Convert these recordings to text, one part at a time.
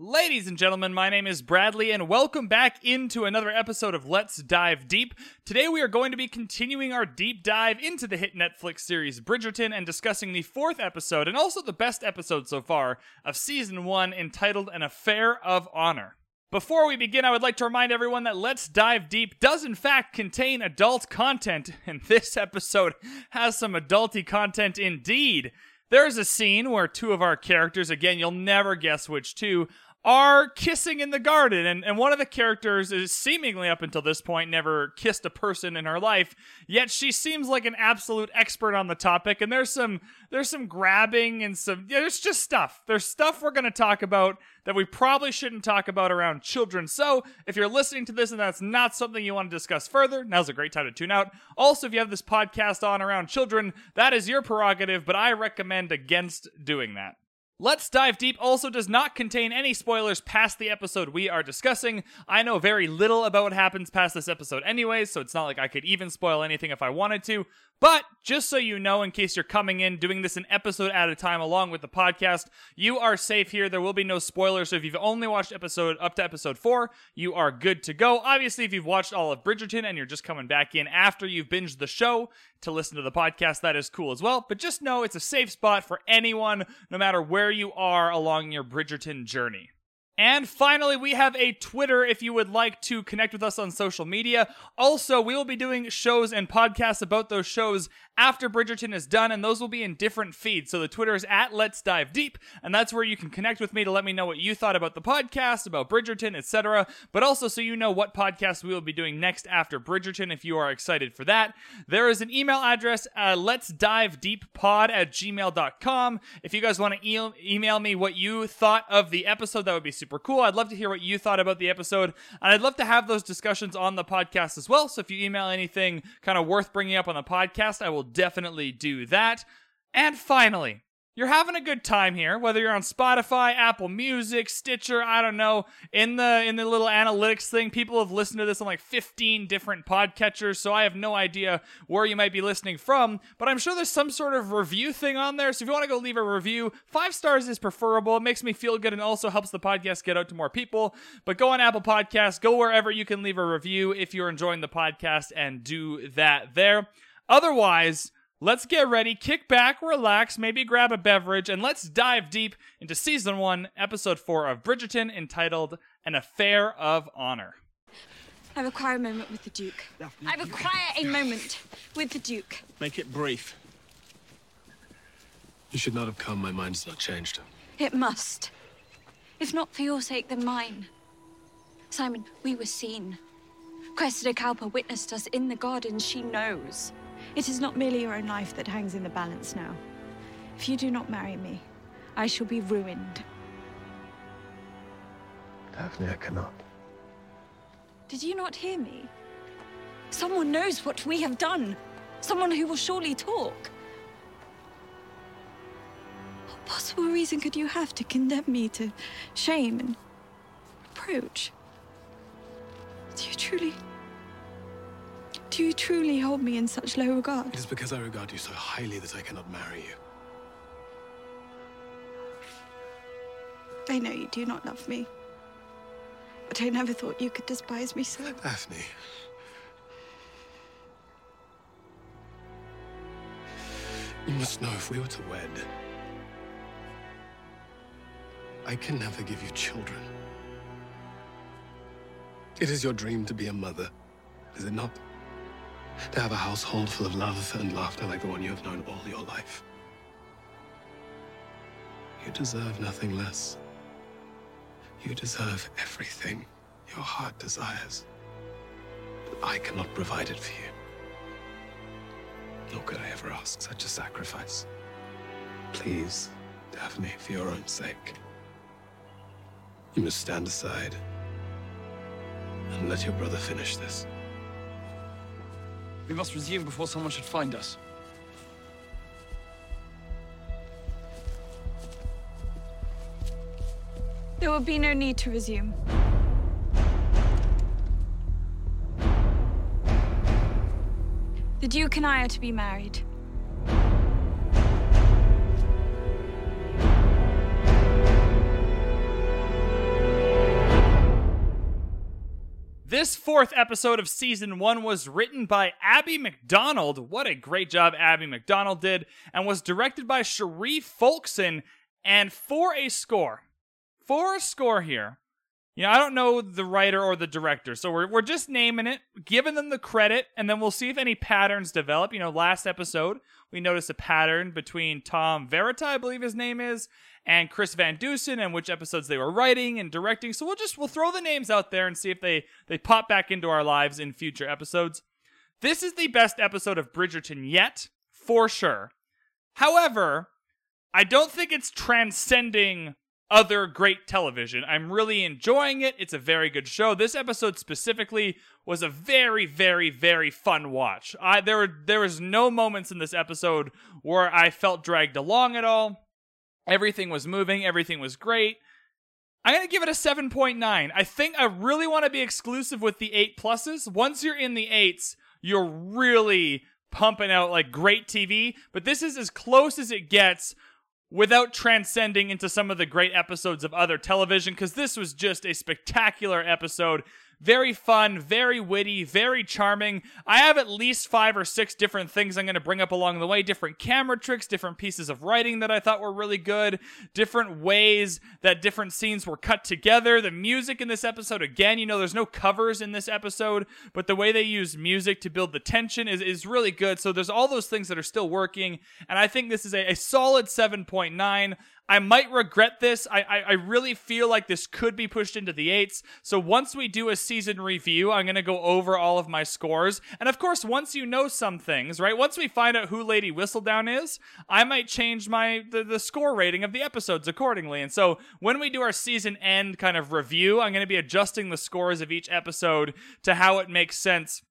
Ladies and gentlemen, my name is Bradley, and welcome back into another episode of Let's Dive Deep. Today, we are going to be continuing our deep dive into the hit Netflix series Bridgerton and discussing the fourth episode, and also the best episode so far, of season one, entitled An Affair of Honor. Before we begin, I would like to remind everyone that Let's Dive Deep does in fact contain adult content, and this episode has some adulty content indeed. There is a scene where two of our characters, again, you'll never guess which two, are kissing in the garden. And, and one of the characters is seemingly, up until this point, never kissed a person in her life. Yet she seems like an absolute expert on the topic. And there's some there's some grabbing and some yeah, there's just stuff. There's stuff we're gonna talk about that we probably shouldn't talk about around children. So if you're listening to this and that's not something you want to discuss further, now's a great time to tune out. Also, if you have this podcast on around children, that is your prerogative, but I recommend against doing that. Let's Dive Deep also does not contain any spoilers past the episode we are discussing. I know very little about what happens past this episode anyways, so it's not like I could even spoil anything if I wanted to. But just so you know, in case you're coming in, doing this an episode at a time along with the podcast, you are safe here. There will be no spoilers. So if you've only watched episode up to episode four, you are good to go. Obviously, if you've watched all of Bridgerton and you're just coming back in after you've binged the show to listen to the podcast, that is cool as well. But just know it's a safe spot for anyone, no matter where you are along your Bridgerton journey. And finally, we have a Twitter if you would like to connect with us on social media. Also, we will be doing shows and podcasts about those shows after Bridgerton is done, and those will be in different feeds. So the Twitter is at Let's Dive Deep, and that's where you can connect with me to let me know what you thought about the podcast, about Bridgerton, etc. But also so you know what podcast we will be doing next after Bridgerton if you are excited for that. There is an email address, uh, Let's Dive Deep Pod at gmail.com. If you guys want to e- email me what you thought of the episode, that would be super cool. I'd love to hear what you thought about the episode, and I'd love to have those discussions on the podcast as well. So if you email anything kind of worth bringing up on the podcast, I will definitely do that. And finally, you're having a good time here whether you're on spotify apple music stitcher i don't know in the in the little analytics thing people have listened to this on like 15 different podcatchers so i have no idea where you might be listening from but i'm sure there's some sort of review thing on there so if you want to go leave a review five stars is preferable it makes me feel good and also helps the podcast get out to more people but go on apple podcasts go wherever you can leave a review if you're enjoying the podcast and do that there. Otherwise Let's get ready, kick back, relax, maybe grab a beverage, and let's dive deep into season one, episode four of Bridgerton, entitled An Affair of Honor. I require a moment with the Duke. I require a moment with the Duke. Make it brief. You should not have come. My mind's not changed. It must. If not for your sake, then mine. Simon, we were seen. Cressida Cowper witnessed us in the garden. She knows. It is not merely your own life that hangs in the balance now. If you do not marry me, I shall be ruined. Daphne, I cannot. Did you not hear me? Someone knows what we have done. Someone who will surely talk. What possible reason could you have to condemn me to shame and reproach? Do you truly do you truly hold me in such low regard? It is because I regard you so highly that I cannot marry you. I know you do not love me. But I never thought you could despise me so. Daphne. You must know if we were to wed, I can never give you children. It is your dream to be a mother, is it not? To have a household full of love and laughter like the one you have known all your life. You deserve nothing less. You deserve everything your heart desires. But I cannot provide it for you. Nor could I ever ask such a sacrifice. Please, Daphne, for your own sake. You must stand aside and let your brother finish this. We must resume before someone should find us. There will be no need to resume. The Duke and I are to be married. This fourth episode of season one was written by Abby McDonald. What a great job Abby McDonald did, and was directed by Sharif Folkson. And for a score, for a score here, you know, I don't know the writer or the director, so we're, we're just naming it, giving them the credit, and then we'll see if any patterns develop. You know, last episode, we noticed a pattern between Tom Verica, I believe his name is, and Chris Van Dusen, and which episodes they were writing and directing. So we'll just we'll throw the names out there and see if they they pop back into our lives in future episodes. This is the best episode of Bridgerton yet, for sure. However, I don't think it's transcending other great television. I'm really enjoying it. It's a very good show. This episode specifically was a very, very, very fun watch. I there were there was no moments in this episode where I felt dragged along at all. Everything was moving, everything was great. I'm to give it a 7.9. I think I really want to be exclusive with the 8 pluses. Once you're in the 8s, you're really pumping out like great TV, but this is as close as it gets without transcending into some of the great episodes of other television because this was just a spectacular episode very fun, very witty, very charming. I have at least five or six different things I'm going to bring up along the way different camera tricks, different pieces of writing that I thought were really good, different ways that different scenes were cut together. The music in this episode, again, you know, there's no covers in this episode, but the way they use music to build the tension is, is really good. So there's all those things that are still working. And I think this is a, a solid 7.9. I might regret this. I, I, I really feel like this could be pushed into the eights. So once we do a season review, I'm gonna go over all of my scores. And of course, once you know some things, right? Once we find out who Lady Whistledown is, I might change my the, the score rating of the episodes accordingly. And so when we do our season end kind of review, I'm gonna be adjusting the scores of each episode to how it makes sense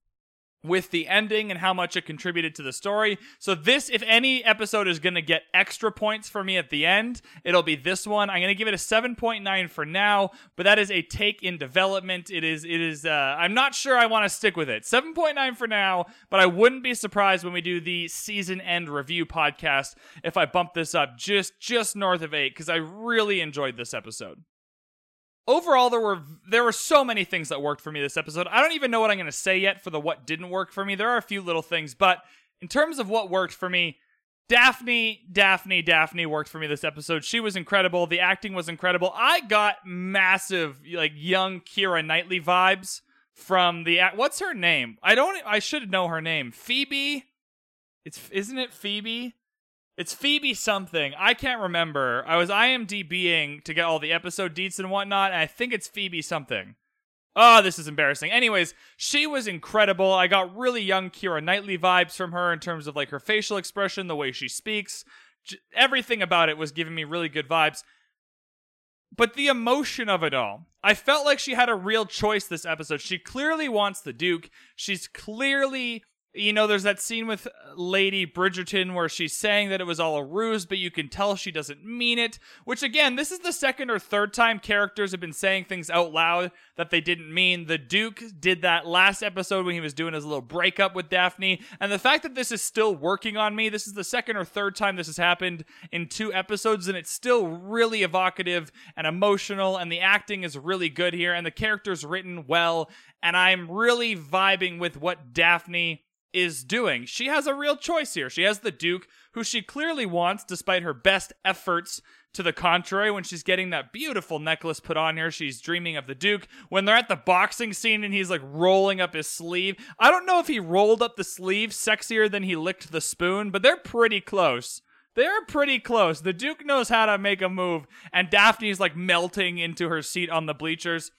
with the ending and how much it contributed to the story. So this, if any episode is going to get extra points for me at the end, it'll be this one. I'm going to give it a 7.9 for now, but that is a take in development. It is, it is, uh, I'm not sure I want to stick with it. 7.9 for now, but I wouldn't be surprised when we do the season end review podcast if I bump this up just, just north of 8 because I really enjoyed this episode overall there were there were so many things that worked for me this episode. I don't even know what I'm going to say yet for the what didn't work for me. There are a few little things, but in terms of what worked for me, Daphne, Daphne, Daphne worked for me this episode. She was incredible. The acting was incredible. I got massive like young Keira Knightley vibes from the what's her name? I don't I should know her name. Phoebe. It's isn't it Phoebe? It's Phoebe something. I can't remember. I was IMDBing to get all the episode deets and whatnot, and I think it's Phoebe something. Oh, this is embarrassing. Anyways, she was incredible. I got really young Keira Knightley vibes from her in terms of like her facial expression, the way she speaks. J- everything about it was giving me really good vibes. But the emotion of it all, I felt like she had a real choice this episode. She clearly wants the Duke. She's clearly you know, there's that scene with uh, Lady Bridgerton where she's saying that it was all a ruse, but you can tell she doesn't mean it. Which, again, this is the second or third time characters have been saying things out loud that they didn't mean. The Duke did that last episode when he was doing his little breakup with Daphne. And the fact that this is still working on me, this is the second or third time this has happened in two episodes, and it's still really evocative and emotional, and the acting is really good here, and the character's written well. And I'm really vibing with what Daphne is doing. She has a real choice here. She has the Duke, who she clearly wants, despite her best efforts to the contrary. When she's getting that beautiful necklace put on here, she's dreaming of the Duke. When they're at the boxing scene and he's like rolling up his sleeve, I don't know if he rolled up the sleeve sexier than he licked the spoon, but they're pretty close. They're pretty close. The Duke knows how to make a move, and Daphne's like melting into her seat on the bleachers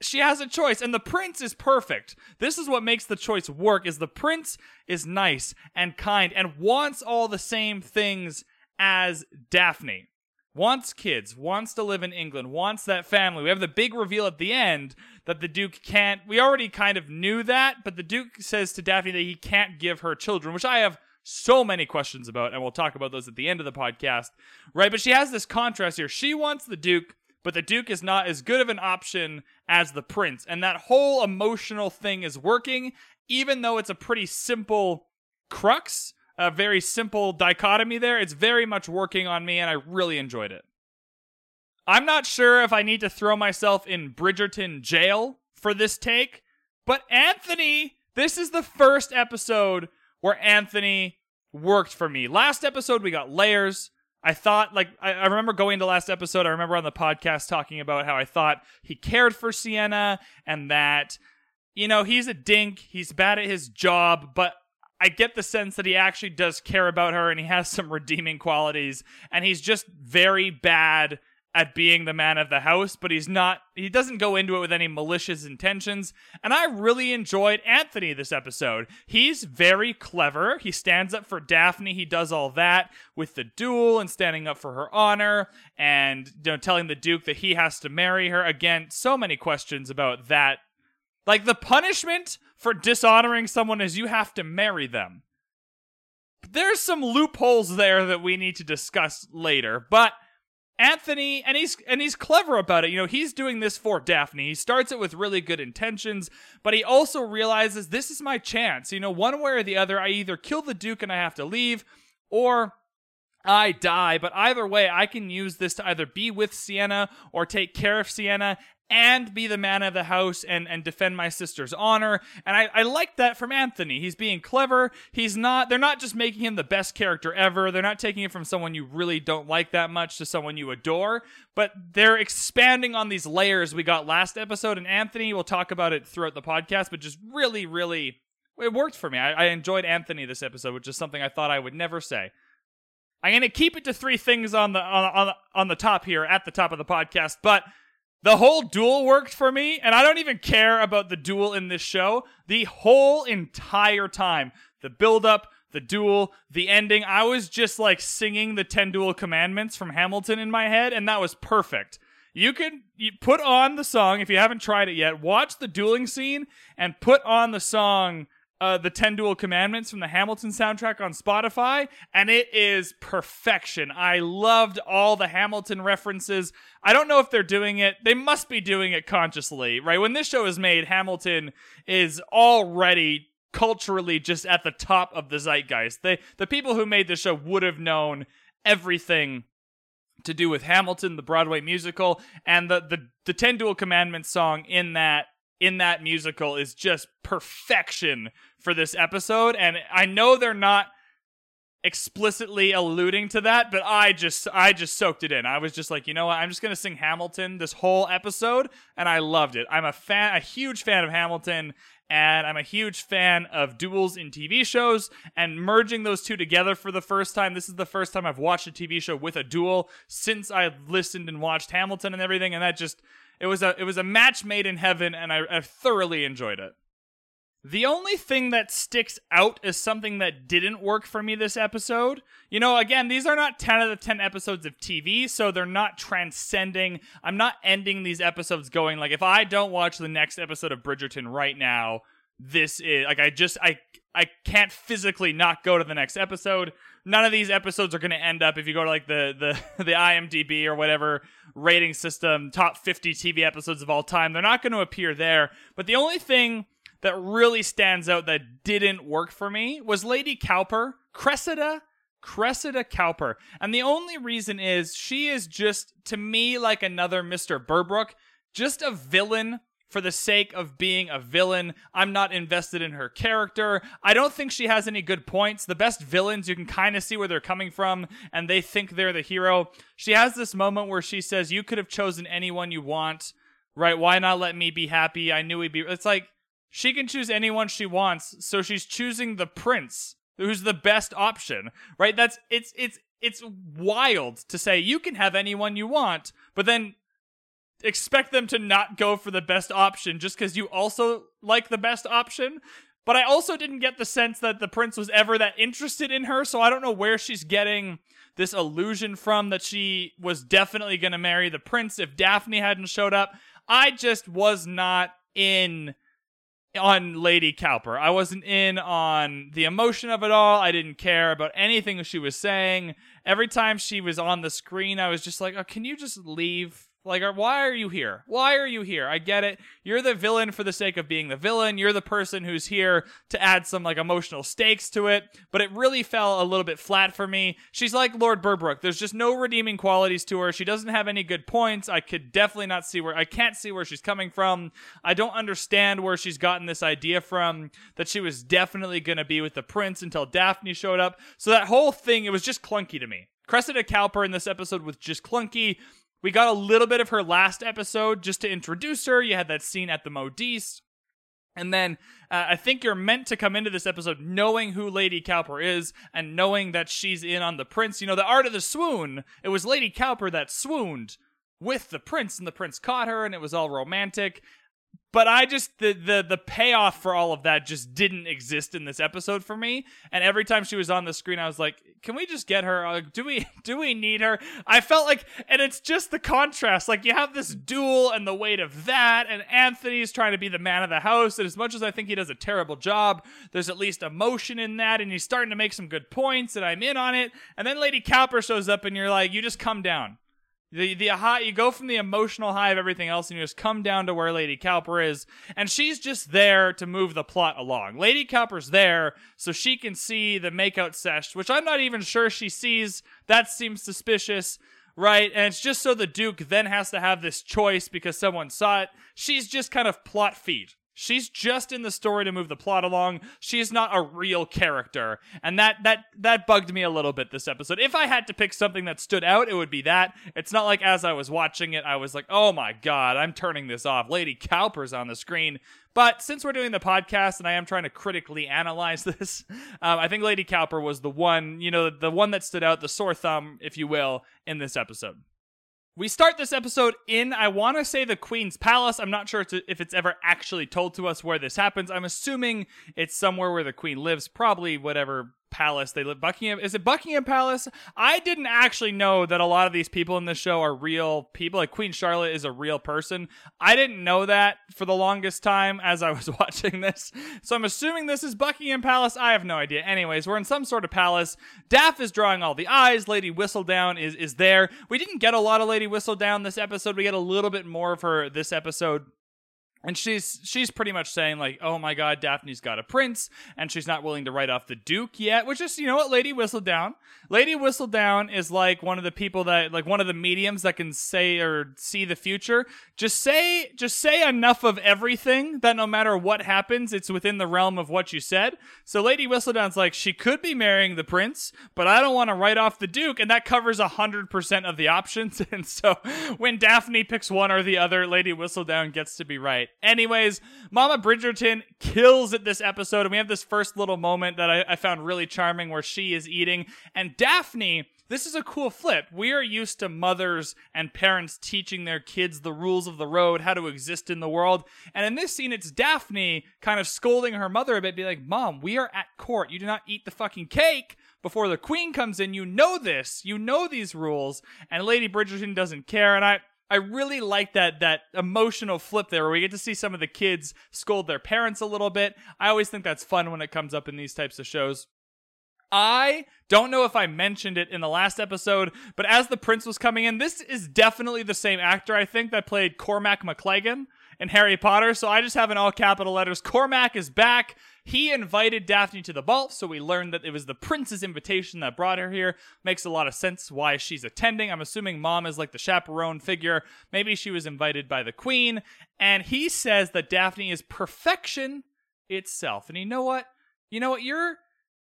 she has a choice and the prince is perfect. This is what makes the choice work is the prince is nice and kind and wants all the same things as daphne. Wants kids wants to live in england wants that family. We have the big reveal at the end that the duke can't we already kind of knew that but the duke says to daphne that he can't give her children which i have so many questions about and we'll talk about those at the end of the podcast right? But she has this contrast here. She wants the duke but the Duke is not as good of an option as the Prince. And that whole emotional thing is working, even though it's a pretty simple crux, a very simple dichotomy there. It's very much working on me, and I really enjoyed it. I'm not sure if I need to throw myself in Bridgerton jail for this take, But Anthony, this is the first episode where Anthony worked for me. Last episode, we got layers. I thought, like, I, I remember going to last episode. I remember on the podcast talking about how I thought he cared for Siena and that, you know, he's a dink. He's bad at his job, but I get the sense that he actually does care about her and he has some redeeming qualities. And he's just very bad at being the man of the house, but he's not, he doesn't go into it with any malicious intentions. And I really enjoyed Anthony this episode. He's very clever. He stands up for Daphne. He does all that with the duel and standing up for her honor and, you know, telling the Duke that he has to marry her. Again, so many questions about that. Like the punishment for dishonoring someone is you have to marry them. There's some loopholes there that we need to discuss later, but Anthony, and he's and he's clever about it. You know, he's doing this for Daphne. He starts it with really good intentions, but he also realizes this is my chance. You know, one way or the other, I either kill the Duke and I have to leave, or I die. But either way, I can use this to either be with Siena or take care of Siena and be the man of the house and, and defend my sister's honor. And I, I like that from Anthony. He's being clever. He's not, they're not just making him the best character ever. They're not taking it from someone you really don't like that much to someone you adore, but they're expanding on these layers we got last episode. And Anthony we'll talk about it throughout the podcast, but just really, really, it worked for me. I, I enjoyed Anthony this episode, which is something I thought I would never say. I'm going to keep it to three things on the, on, on, on the top here at the top of the podcast, but the whole duel worked for me, and I don't even care about the duel in this show. The whole entire time, the build up, the duel, the ending, I was just like singing the 10 duel commandments from Hamilton in my head, and that was perfect. You can you put on the song if you haven't tried it yet. Watch the dueling scene and put on the song uh, the 10 Duel Commandments from the Hamilton soundtrack on Spotify, and it is perfection. I loved all the Hamilton references. I don't know if they're doing it, they must be doing it consciously, right? When this show is made, Hamilton is already culturally just at the top of the zeitgeist. They, the people who made this show would have known everything to do with Hamilton, the Broadway musical, and the, the, the 10 Duel Commandments song in that in that musical is just perfection for this episode and I know they're not explicitly alluding to that but I just I just soaked it in. I was just like, you know what? I'm just going to sing Hamilton this whole episode and I loved it. I'm a fan a huge fan of Hamilton and I'm a huge fan of duels in TV shows and merging those two together for the first time. This is the first time I've watched a TV show with a duel since I listened and watched Hamilton and everything and that just it was a it was a match made in heaven, and I, I thoroughly enjoyed it. The only thing that sticks out is something that didn't work for me this episode, you know, again, these are not 10 out of 10 episodes of TV, so they're not transcending. I'm not ending these episodes going like if I don't watch the next episode of Bridgerton right now, this is like I just I I can't physically not go to the next episode. None of these episodes are going to end up if you go to like the the the IMDb or whatever rating system, top 50 TV episodes of all time. They're not going to appear there. But the only thing that really stands out that didn't work for me was Lady Cowper, Cressida Cressida Cowper. And the only reason is she is just, to me, like another Mr. Berbrook, just a villain for the sake of being a villain. I'm not invested in her character. I don't think she has any good points. The best villains, you can kind of see where they're coming from, and they think they're the hero. She has this moment where she says, You could have chosen anyone you want, right? Why not let me be happy? I knew he'd be. It's like she can choose anyone she wants, so she's choosing the prince, who's the best option, right? That's it's it's it's wild to say you can have anyone you want, but then expect them to not go for the best option just because you also like the best option. But I also didn't get the sense that the prince was ever that interested in her, so I don't know where she's getting this illusion from that she was definitely going to marry the prince if Daphne hadn't showed up. I just was not in on Lady Cowper. I wasn't in on the emotion of it all. I didn't care about anything she was saying. Every time she was on the screen, I was just like, oh, can you just leave Like, uh, why are you here? Why are you here? I get it. You're the villain for the sake of being the villain. You're the person who's here to add some like emotional stakes to it. But it really fell a little bit flat for me. She's like Lord Berbrook. There's just no redeeming qualities to her. She doesn't have any good points. I could definitely not see where I can't see where she's coming from. I don't understand where she's gotten this idea from that she was definitely going to be with the prince until Daphne showed up. So that whole thing, it was just clunky to me. Cressida Cowper in this episode was just clunky. We got a little bit of her last episode just to introduce her. You had that scene at the Modiste. And then uh, I think you're meant to come into this episode knowing who Lady Cowper is and knowing that she's in on the prince. You know, the art of the swoon. It was Lady Cowper that swooned with the prince, and the prince caught her, and it was all romantic. But I just the the the payoff for all of that just didn't exist in this episode for me. And every time she was on the screen, I was like, "Can we just get her? Like, do we do we need her?" I felt like, and it's just the contrast. Like you have this duel and the weight of that, and Anthony's trying to be the man of the house. And as much as I think he does a terrible job, there's at least emotion in that, and he's starting to make some good points, and I'm in on it. And then Lady Cowper shows up, and you're like, "You just come down." The the high you go from the emotional high of everything else and you just come down to where Lady Cowper is, and she's just there to move the plot along. Lady Cowper's there so she can see the makeout sesh, which I'm not even sure she sees. That seems suspicious, right? And it's just so the Duke then has to have this choice because someone saw it. She's just kind of plot feed. She's just in the story to move the plot along. She's not a real character. And that that that bugged me a little bit this episode. If I had to pick something that stood out, it would be that. It's not like as I was watching it, I was like, "Oh my god, I'm turning this off. Lady Cowper's on the screen." But since we're doing the podcast and I am trying to critically analyze this, um, I think Lady Cowper was the one, you know, the one that stood out, the sore thumb, if you will, in this episode. We start this episode in, I want to say, the Queen's Palace. I'm not sure if it's ever actually told to us where this happens. I'm assuming it's somewhere where the Queen lives, probably whatever palace they live. Buckingham, is it Buckingham Palace? I didn't actually know that a lot of these people in this show are real people. Like Queen Charlotte is a real person. I didn't know that for the longest time as I was watching this. So I'm assuming this is Buckingham Palace. I have no idea. Anyways, we're in some sort of palace. Daff is drawing all the eyes. Lady Whistledown is is there. We didn't get a lot of Lady Whistledown this episode. We get a little bit more of her this episode. And she's she's pretty much saying like, "Oh my God, Daphne's got a prince, and she's not willing to write off the Duke yet." Which is, you know what, Lady Whistledown. Lady Whistledown is like one of the people that, like one of the mediums that can say or see the future. Just say, just say enough of everything that no matter what happens, it's within the realm of what you said. So Lady Whistledown's like, she could be marrying the prince, but I don't want to write off the Duke, and that covers hundred percent of the options. And so when Daphne picks one or the other, Lady Whistledown gets to be right. Anyways, Mama Bridgerton kills it this episode, and we have this first little moment that I, I found really charming where she is eating, and Daphne. This is a cool flip. We are used to mothers and parents teaching their kids the rules of the road, how to exist in the world. And in this scene, it's Daphne kind of scolding her mother a bit, be like, Mom, we are at court. You do not eat the fucking cake before the queen comes in. You know this. You know these rules. And Lady Bridgerton doesn't care. And I, I really like that that emotional flip there where we get to see some of the kids scold their parents a little bit. I always think that's fun when it comes up in these types of shows. I don't know if I mentioned it in the last episode, but as the prince was coming in, this is definitely the same actor I think that played Cormac McLaggen in Harry Potter. So I just have in all capital letters Cormac is back. He invited Daphne to the ball, so we learned that it was the prince's invitation that brought her here. Makes a lot of sense why she's attending. I'm assuming mom is like the chaperone figure. Maybe she was invited by the queen. And he says that Daphne is perfection itself. And you know what? You know what? You're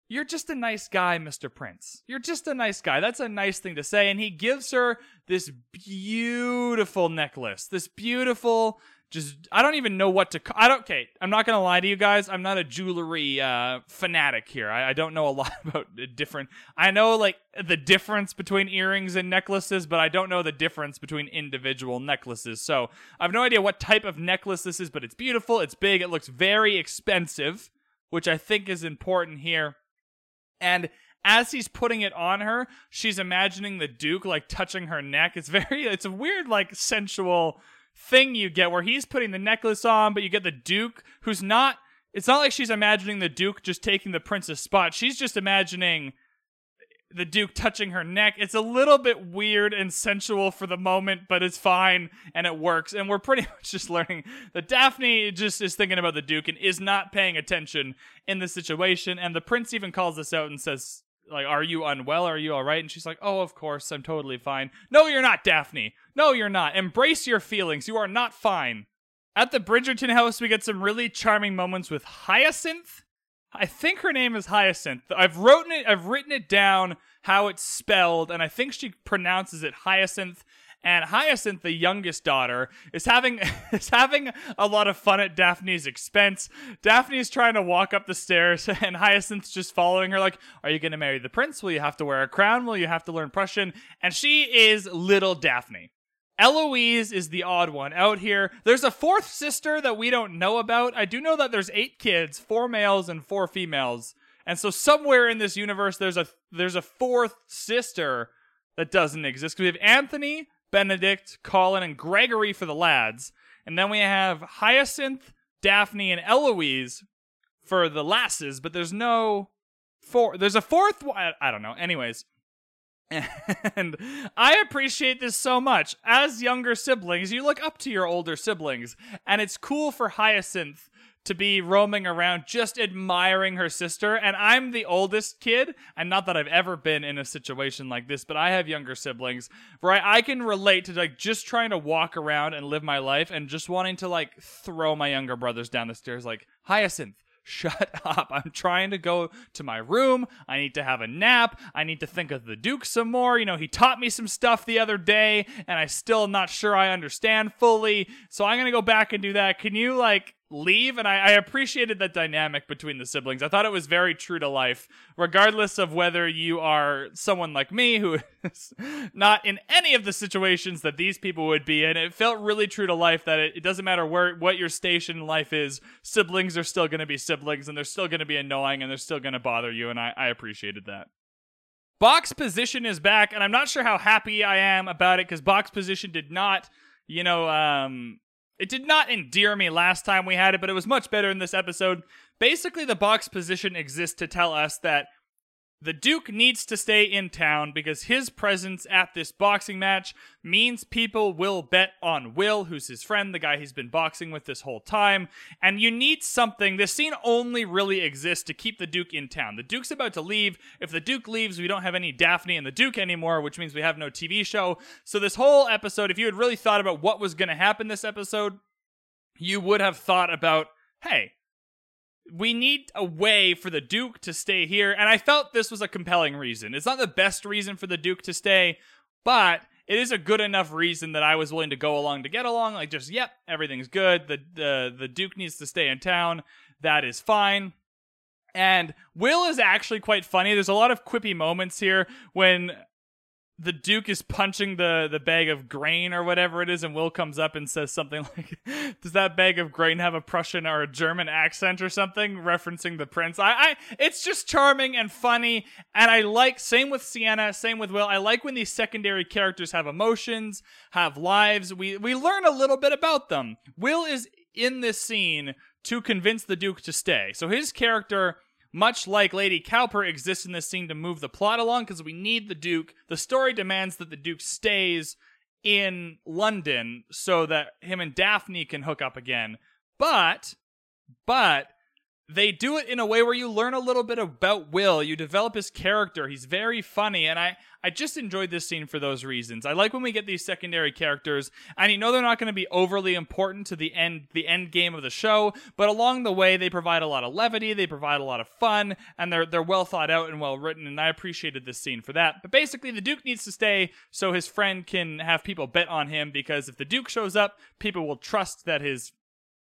you're just a nice guy, Mr. Prince. You're just a nice guy. That's a nice thing to say. And he gives her this beautiful necklace. This beautiful, just, I don't even know what to, I don't, okay, I'm not to lie to you guys. I'm not a jewelry uh, fanatic here. I, I don't know a lot about different, I know like the difference between earrings and necklaces, but I don't know the difference between individual necklaces. So I have no idea what type of necklace this is, but it's beautiful. It's big. It looks very expensive, which I think is important here. And as he's putting it on her, she's imagining the Duke like touching her neck. It's very, it's a weird, like sensual thing you get where he's putting the necklace on, but you get the Duke who's not, it's not like she's imagining the Duke just taking the prince's spot. She's just imagining the Duke touching her neck. It's a little bit weird and sensual for the moment, but it's fine and it works. And we're pretty much just learning that Daphne just is thinking about the Duke and is not paying attention in the situation. And the prince even calls this out and says, like, are you unwell? Are you all right? And she's like, oh, of course, I'm totally fine. No, you're not, Daphne. No, you're not. Embrace your feelings. You are not fine. At the Bridgerton house, we get some really charming moments with Hyacinth. I think her name is Hyacinth. I've written it. I've written it down how it's spelled, and I think she pronounces it Hyacinth. And Hyacinth, the youngest daughter, is having is having a lot of fun at Daphne's expense. Daphne's trying to walk up the stairs, and Hyacinth's just following her. Like, "Are you going to marry the prince? Will you have to wear a crown? Will you have to learn Prussian?" And she is little Daphne. Eloise is the odd one out here. There's a fourth sister that we don't know about. I do know that there's eight kids, four males and four females. And so somewhere in this universe there's a there's a fourth sister that doesn't exist. We have Anthony, Benedict, Colin, and Gregory for the lads. And then we have Hyacinth, Daphne, and Eloise for the lasses, but there's no four there's a fourth one I don't know. Anyways, and I appreciate this so much. As younger siblings, you look up to your older siblings, and it's cool for Hyacinth to be roaming around just admiring her sister. And I'm the oldest kid, and not that I've ever been in a situation like this, but I have younger siblings where I, I can relate to like just trying to walk around and live my life and just wanting to like throw my younger brothers down the stairs, like, Hyacinth, shut up. I'm trying to go to my room. I need to have a nap. I need to think of the Duke some more. You know, he taught me some stuff the other day, and I still not sure I understand fully. So I'm gonna go back and do that. Can you like leave? And I, I appreciated that dynamic between the siblings. I thought it was very true to life, regardless of whether you are someone like me who is not in any of the situations that these people would be in. It felt really true to life that it, it doesn't matter where what your station in life is, siblings are still going to be siblings and they're still going to be annoying and they're still going to bother you. And I, I appreciated that. Box position is back, and I'm not sure how happy I am about it because box position did not, you know, um, it did not endear me last time we had it, but it was much better in this episode. Basically, the box position exists to tell us that the Duke needs to stay in town because his presence at this boxing match means people will bet on Will, who's his friend, the guy he's been boxing with this whole time. And you need something. This scene only really exists to keep the Duke in town. The Duke's about to leave. If the Duke leaves, we don't have any Daphne and the Duke anymore, which means we have no TV show. So, this whole episode, if you had really thought about what was going to happen this episode, you would have thought about, hey, we need a way for the Duke to stay here. And I felt this was a compelling reason. It's not the best reason for the Duke to stay, but it is a good enough reason that I was willing to go along to get along. Like, just, yep, everything's good. The, the, the Duke needs to stay in town. That is fine. And Will is actually quite funny. There's a lot of quippy moments here when the Duke is punching the the bag of grain or whatever it is, and Will comes up and says something like, "Does that bag of grain have a Prussian or a German accent or something?" Referencing the prince. I, I, it's just charming and funny, and I like. Same with Siena. Same with Will. I like when these secondary characters have emotions, have lives. We we learn a little bit about them. Will is in this scene to convince the Duke to stay. So his character much like Lady Cowper exists in this scene to move the plot along because we need the Duke. The story demands that the Duke stays in London so that him and Daphne can hook up again. But, but they do it in a way where you learn a little bit about Will. You develop his character. He's very funny, and I I just enjoyed this scene for those reasons. I like when we get these secondary characters, and you know they're not going to be overly important to the end the end game of the show, but along the way they provide a lot of levity, they provide a lot of fun, and they're they're well thought out and well written, and I appreciated this scene for that. But basically, the Duke needs to stay so his friend can have people bet on him because if the Duke shows up, people will trust that his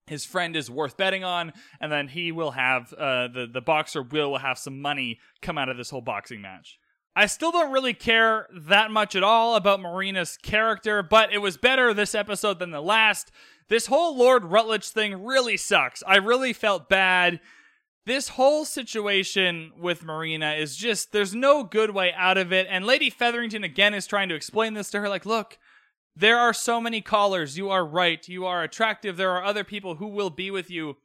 his friend is worth betting on, and then he will have uh, the the boxer will have some money come out of this whole boxing match. I still don't really care that much at all about Marina's character, but it was better this episode than the last. This whole Lord Rutledge thing really sucks. I really felt bad. This whole situation with Marina is just, there's no good way out of it. And Lady Featherington again is trying to explain this to her like, look, there are so many callers. You are right. You are attractive. There are other people who will be with you.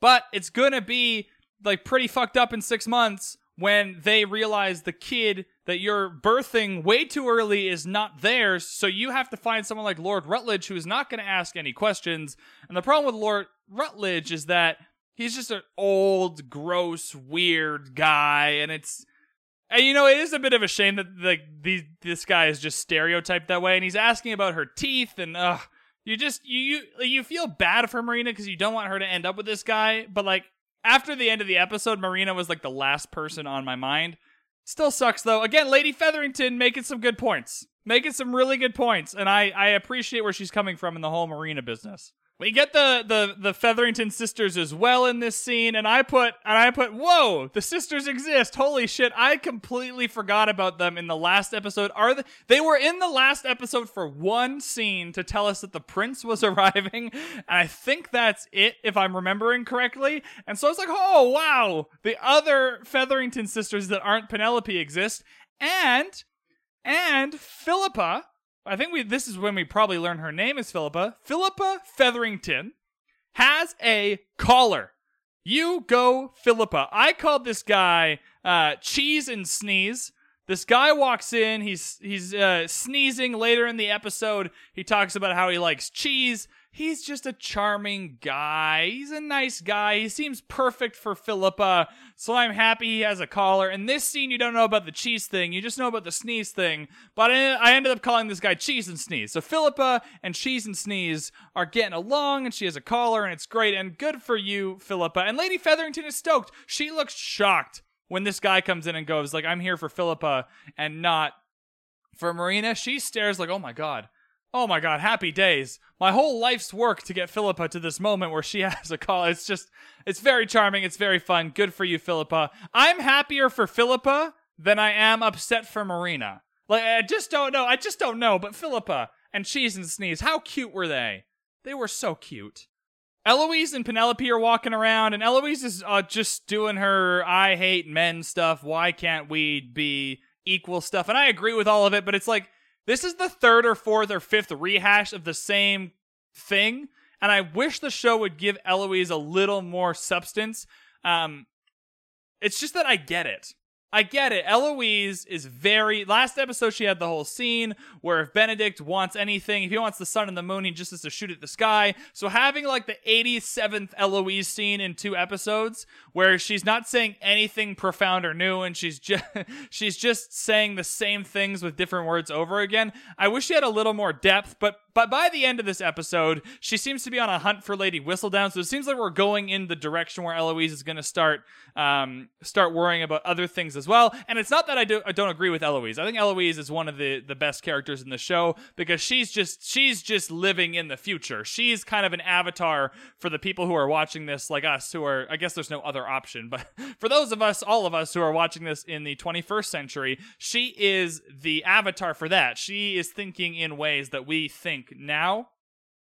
But it's going to be like pretty fucked up in six months when they realize the kid that you're birthing way too early is not theirs, so you have to find someone like Lord Rutledge who is not going to ask any questions. And the problem with Lord Rutledge is that he's just an old, gross, weird guy, and it's. And you know, it is a bit of a shame that like these, this guy is just stereotyped that way, and he's asking about her teeth, and ugh, you just you you you feel bad for Marina because you don't want her to end up with this guy, but like after the end of the episode, Marina was like the last person on my mind. Still sucks though. Again, Lady Featherington making some good points, making some really good points, and I I appreciate where she's coming from in the whole Marina business. We get the the the Featherington sisters as well in this scene, and I put and I put, whoa, the sisters exist. Holy shit! I completely forgot about them in the last episode. Are they? They were in the last episode for one scene to tell us that the prince was arriving, and I think that's it if I'm remembering correctly. And so I was like, oh wow, the other Featherington sisters that aren't Penelope exist, and and Philippa I think we this is when we probably learn her name is Philippa. Philippa Featherington has a collar. You go, Philippa. I called this guy uh, Cheese and Sneeze. This guy walks in. He's he's uh, sneezing later in the episode. He talks about how he likes cheese he's just a charming guy. He's a nice guy. He seems perfect for Philippa. So I'm happy he has a collar. In this scene, you don't know about the cheese thing. You just know about the sneeze thing. But I ended up calling this guy Cheese and Sneeze. So Philippa and Cheese and Sneeze are getting along, and she has a collar, and it's great. And good for you, Philippa. And Lady Featherington is stoked. She looks shocked when this guy comes in and goes like, "I'm here for Philippa," and not for Marina. She stares like, "Oh my god." Oh my god, happy days. My whole life's work to get Philippa to this moment where she has a call. It's just, it's very charming. It's very fun. Good for you, Philippa. I'm happier for Philippa than I am upset for Marina. Like, I just don't know. I just don't know. But Philippa and Cheese and Sneeze, how cute were they? They were so cute. Eloise and Penelope are walking around, and Eloise is uh, just doing her I hate men stuff. Why can't we be equal stuff? And I agree with all of it, but it's like, this is the third or fourth or fifth rehash of the same thing, and I wish the show would give Eloise a little more substance. Um, it's just that I get it. I get it. Eloise is very. Last episode, she had the whole scene where if Benedict wants anything, if he wants the sun and the moon, he just has to shoot at the sky. So having like the 87th Eloise scene in two episodes, where she's not saying anything profound or new, and she's just she's just saying the same things with different words over again. I wish she had a little more depth, but but by the end of this episode, she seems to be on a hunt for Lady Whistledown. So it seems like we're going in the direction where Eloise is going to start um, start worrying about other things as well. And it's not that I, do, I don't agree with Eloise. I think Eloise is one of the the best characters in the show because she's just she's just living in the future. She's kind of an avatar for the people who are watching this, like us, who are I guess there's no other option, but for those of us, all of us who are watching this in the 21st century, she is the avatar for that. She is thinking in ways that we think now.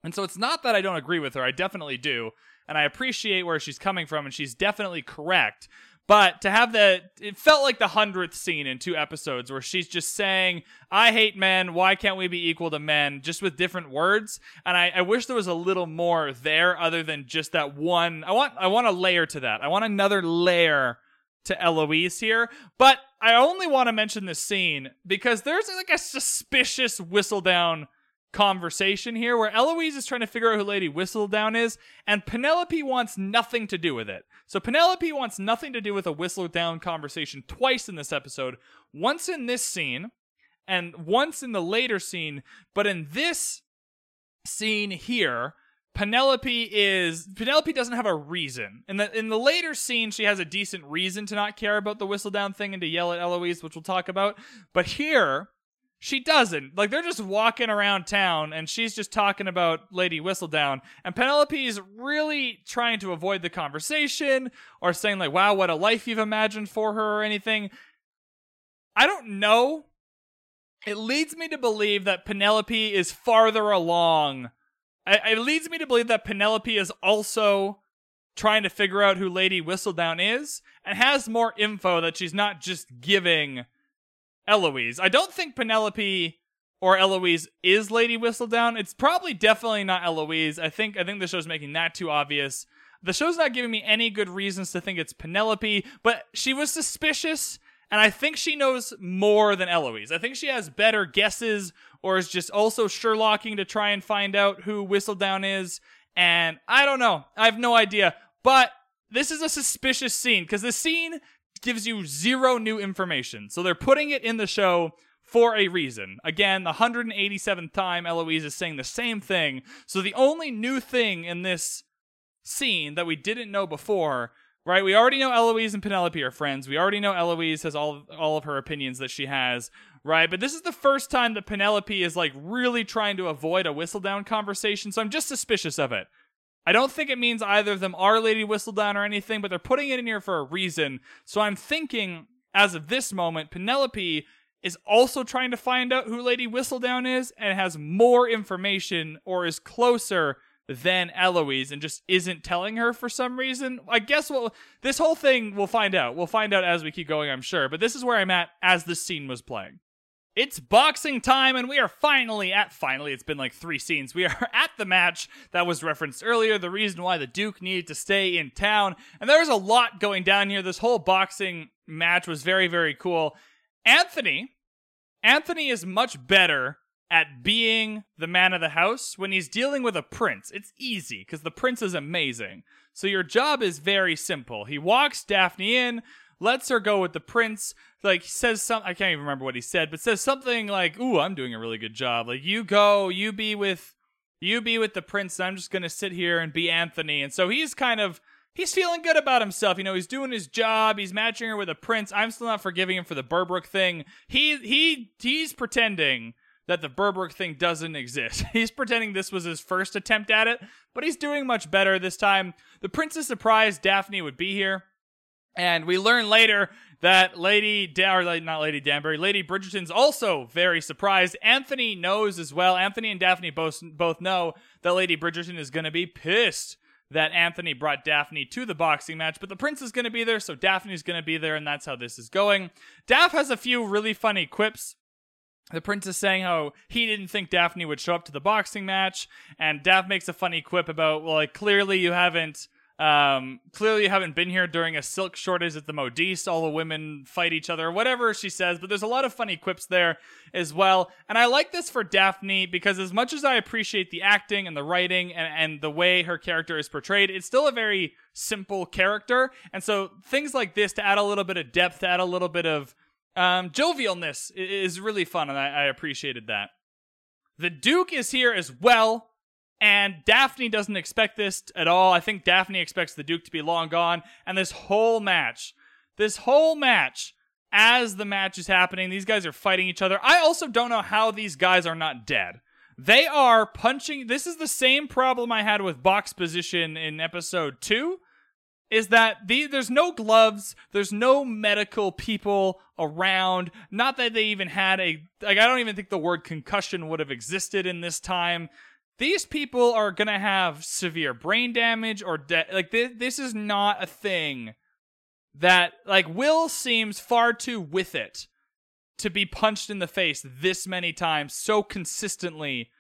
And so it's not that I don't agree with her, I definitely do. And I appreciate where she's coming from, and she's definitely correct. But to have the, it felt like the hundredth scene in two episodes where she's just saying, I hate men, why can't we be equal to men, just with different words. And I, I wish there was a little more there other than just that one. I want, I want a layer to that. I want another layer to Eloise here. But I only want to mention this scene because there's like a suspicious Whistledown conversation here where Eloise is trying to figure out who Lady Whistledown is, and Penelope wants nothing to do with it. So Penelope wants nothing to do with a Whistledown conversation twice in this episode. Once in this scene, and once in the later scene, but in this scene here, Penelope is Penelope doesn't have a reason. In the in the later scene, she has a decent reason to not care about the Whistledown thing and to yell at Eloise, which we'll talk about. But here, she doesn't. Like they're just walking around town and she's just talking about Lady Whistledown and Penelope is really trying to avoid the conversation or saying like, "Wow, what a life you've imagined for her" or anything. I don't know. It leads me to believe that Penelope is farther along. It leads me to believe that Penelope is also trying to figure out who Lady Whistledown is and has more info that she's not just giving Eloise. I don't think Penelope or Eloise is Lady Whistledown. It's probably definitely not Eloise. I think I think the show's making that too obvious. The show's not giving me any good reasons to think it's Penelope, but she was suspicious And I think she knows more than Eloise. I think she has better guesses or is just also Sherlocking to try and find out who Whistledown is. And I don't know. I have no idea. But this is a suspicious scene because the scene gives you zero new information. So they're putting it in the show for a reason. Again, the 187th time Eloise is saying the same thing. So the only new thing in this scene that we didn't know before right? We already know Eloise and Penelope are friends. We already know Eloise has all of, all of her opinions that she has, right? But this is the first time that Penelope is like really trying to avoid a Whistledown conversation, so I'm just suspicious of it. I don't think it means either of them are Lady Whistledown or anything, but they're putting it in here for a reason. So I'm thinking, as of this moment, Penelope is also trying to find out who Lady Whistledown is and has more information or is closer than Eloise and just isn't telling her for some reason. I guess we'll this whole thing we'll find out. We'll find out as we keep going, I'm sure. But this is where I'm at as the scene was playing. It's boxing time, and we are finally at finally. It's been like three scenes. We are at the match that was referenced earlier. The reason why the Duke needed to stay in town, and there was a lot going down here. This whole boxing match was very, very cool. Anthony, Anthony is much better at being the man of the house when he's dealing with a prince. It's easy because the prince is amazing. So your job is very simple. He walks Daphne in, lets her go with the prince. Like says something. I can't even remember what he said, but says something like, "Ooh, I'm doing a really good job. Like you go, you be with, you be with the prince. I'm just gonna sit here and be Anthony." And so he's kind of he's feeling good about himself. You know, he's doing his job. He's matching her with a prince. I'm still not forgiving him for the Berbrook thing. He he he's pretending that the Berbrook thing doesn't exist. He's pretending this was his first attempt at it, but he's doing much better this time. The prince is surprised Daphne would be here, and we learn later that Lady da- or not Lady Danbury, Lady Bridgerton's also very surprised. Anthony knows as well. Anthony and Daphne both both know that Lady Bridgerton is going to be pissed that Anthony brought Daphne to the boxing match, but the prince is going to be there, so Daphne's going to be there, and that's how this is going. Daph has a few really funny quips the prince is saying how he didn't think Daphne would show up to the boxing match, and Daph makes a funny quip about, well, like clearly you haven't, um, clearly you haven't been here during a silk shortage at the Modiste. All the women fight each other, whatever she says. But there's a lot of funny quips there as well, and I like this for Daphne because as much as I appreciate the acting and the writing and and the way her character is portrayed, it's still a very simple character, and so things like this to add a little bit of depth, to add a little bit of um, jovialness is really fun, and I, I appreciated that. The Duke is here as well, and Daphne doesn't expect this at all. I think Daphne expects the Duke to be long gone, and this whole match, this whole match, as the match is happening, these guys are fighting each other. I also don't know how these guys are not dead. They are punching. This is the same problem I had with box position in episode two is that the, there's no gloves, there's no medical people around. Not that they even had a like I don't even think the word concussion would have existed in this time. These people are going to have severe brain damage or de- like this, this is not a thing that like Will seems far too with it to be punched in the face this many times so consistently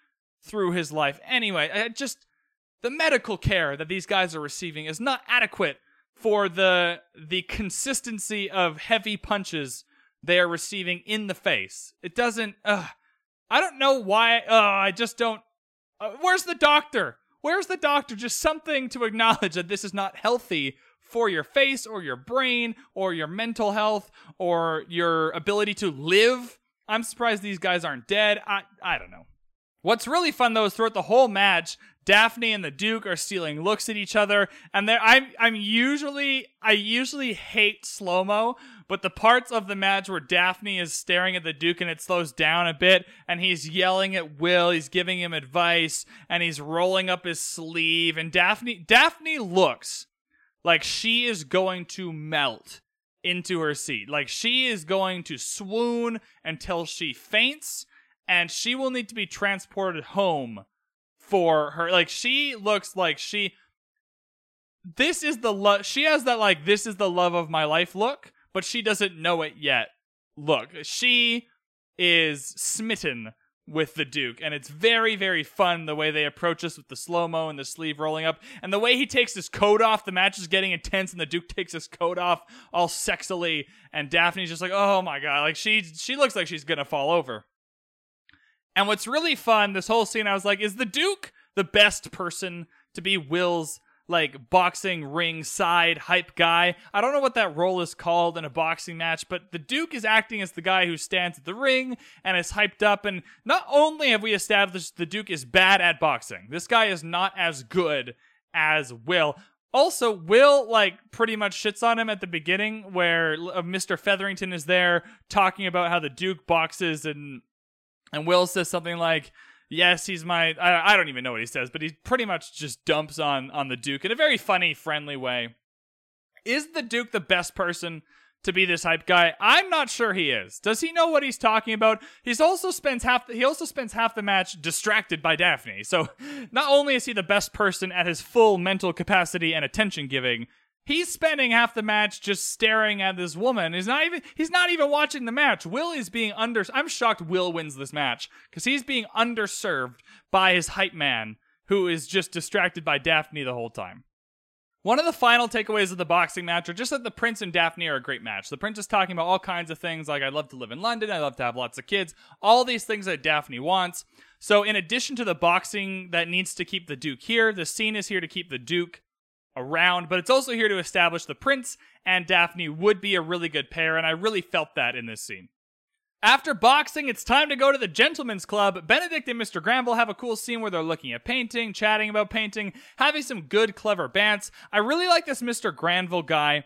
through his life. Anyway, I just the medical care that these guys are receiving is not adequate for the the consistency of heavy punches they are receiving in the face. It doesn't. I don't know why. Uh, I just don't. Uh, where's the doctor? Where's the doctor? Just something to acknowledge that this is not healthy for your face or your brain or your mental health or your ability to live. I'm surprised these guys aren't dead. I I don't know. What's really fun though is throughout the whole match, Daphne and the Duke are stealing looks at each other, and there I'm I'm usually I usually hate slow mo, but the parts of the match where Daphne is staring at the Duke and it slows down a bit, and he's yelling at Will, he's giving him advice, and he's rolling up his sleeve, and Daphne Daphne looks like she is going to melt into her seat, like she is going to swoon until she faints and she will need to be transported home for her like she looks like she this is the love she has that like this is the love of my life look but she doesn't know it yet look she is smitten with the Duke, and it's very, very fun the way they approach us with the slow mo and the sleeve rolling up, and the way he takes his coat off. The match is getting intense, and the Duke takes his coat off all sexily, and Daphne's just like, "Oh my god!" Like she she looks like she's gonna fall over. And what's really fun, this whole scene, I was like, is the Duke the best person to be Will's like boxing ring side hype guy. I don't know what that role is called in a boxing match, but the Duke is acting as the guy who stands at the ring and is hyped up. And not only have we established the Duke is bad at boxing, this guy is not as good as Will. Also, Will like pretty much shits on him at the beginning, where uh, Mr. Featherington is there talking about how the Duke boxes, and and Will says something like, yes, he's my. I, I don't even know what he says, but he pretty much just dumps on on the Duke in a very funny, friendly way. Is the Duke the best person to be this hype guy? I'm not sure he is. Does he know what he's talking about? He's also spends half. The, he also spends half the match distracted by Daphne. So not only is he the best person at his full mental capacity and attention giving, He's spending half the match just staring at this woman. He's not even he's not even watching the match. Will is being under I'm shocked Will wins this match cuz he's being underserved by his hype man who is just distracted by Daphne the whole time. One of the final takeaways of the boxing match are just that the prince and Daphne are a great match. The prince is talking about all kinds of things like I'd love to live in London, I'd love to have lots of kids, all these things that Daphne wants. So in addition to the boxing that needs to keep the Duke here, the scene is here to keep the Duke around, but it's also here to establish the prince and Daphne would be a really good pair, and I really felt that in this scene. After boxing, it's time to go to the gentleman's club. Benedict and Mr. Granville have a cool scene where they're looking at painting, chatting about painting, having some good, clever bants. I really like this Mr. Granville guy.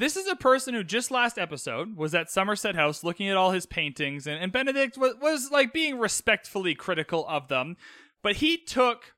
This is a person who just last episode was at Somerset House looking at all his paintings, and, and Benedict was, was like being respectfully critical of them. But he took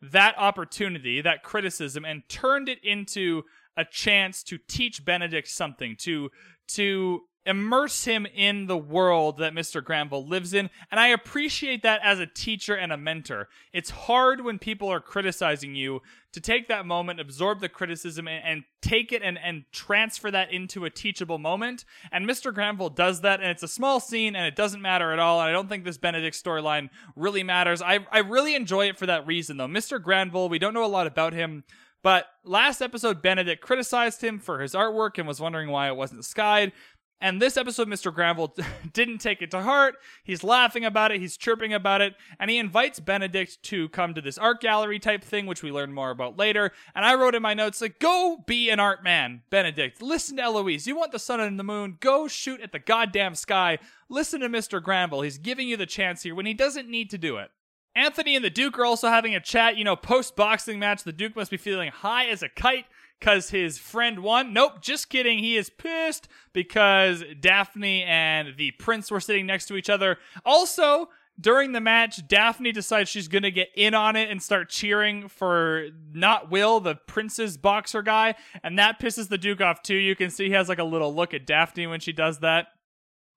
that opportunity, that criticism, and turned it into a chance to teach Benedict something, to to immerse him in the world that Mr. Granville lives in. And I appreciate that as a teacher and a mentor. It's hard when people are criticizing you to take that moment, absorb the criticism, and, and take it and, and transfer that into a teachable moment. And Mr. Granville does that, and it's a small scene, and it doesn't matter at all. And I don't think this Benedict storyline really matters. I, I really enjoy it for that reason, though. Mr. Granville, we don't know a lot about him. But last episode, Benedict criticized him for his artwork and was wondering why it wasn't skied. And this episode, Mr. Granville didn't take it to heart. He's laughing about it, he's chirping about it, and he invites Benedict to come to this art gallery type thing, which we learn more about later. And I wrote in my notes, like, go be an art man, Benedict. Listen to Eloise. You want the sun and the moon? Go shoot at the goddamn sky. Listen to Mr. Granville. He's giving you the chance here when he doesn't need to do it. Anthony and the Duke are also having a chat. You know, post boxing match, the Duke must be feeling high as a kite because his friend won. Nope, just kidding. He is pissed because Daphne and the prince were sitting next to each other. Also, during the match, Daphne decides she's going to get in on it and start cheering for not Will, the prince's boxer guy. And that pisses the Duke off too. You can see he has like a little look at Daphne when she does that.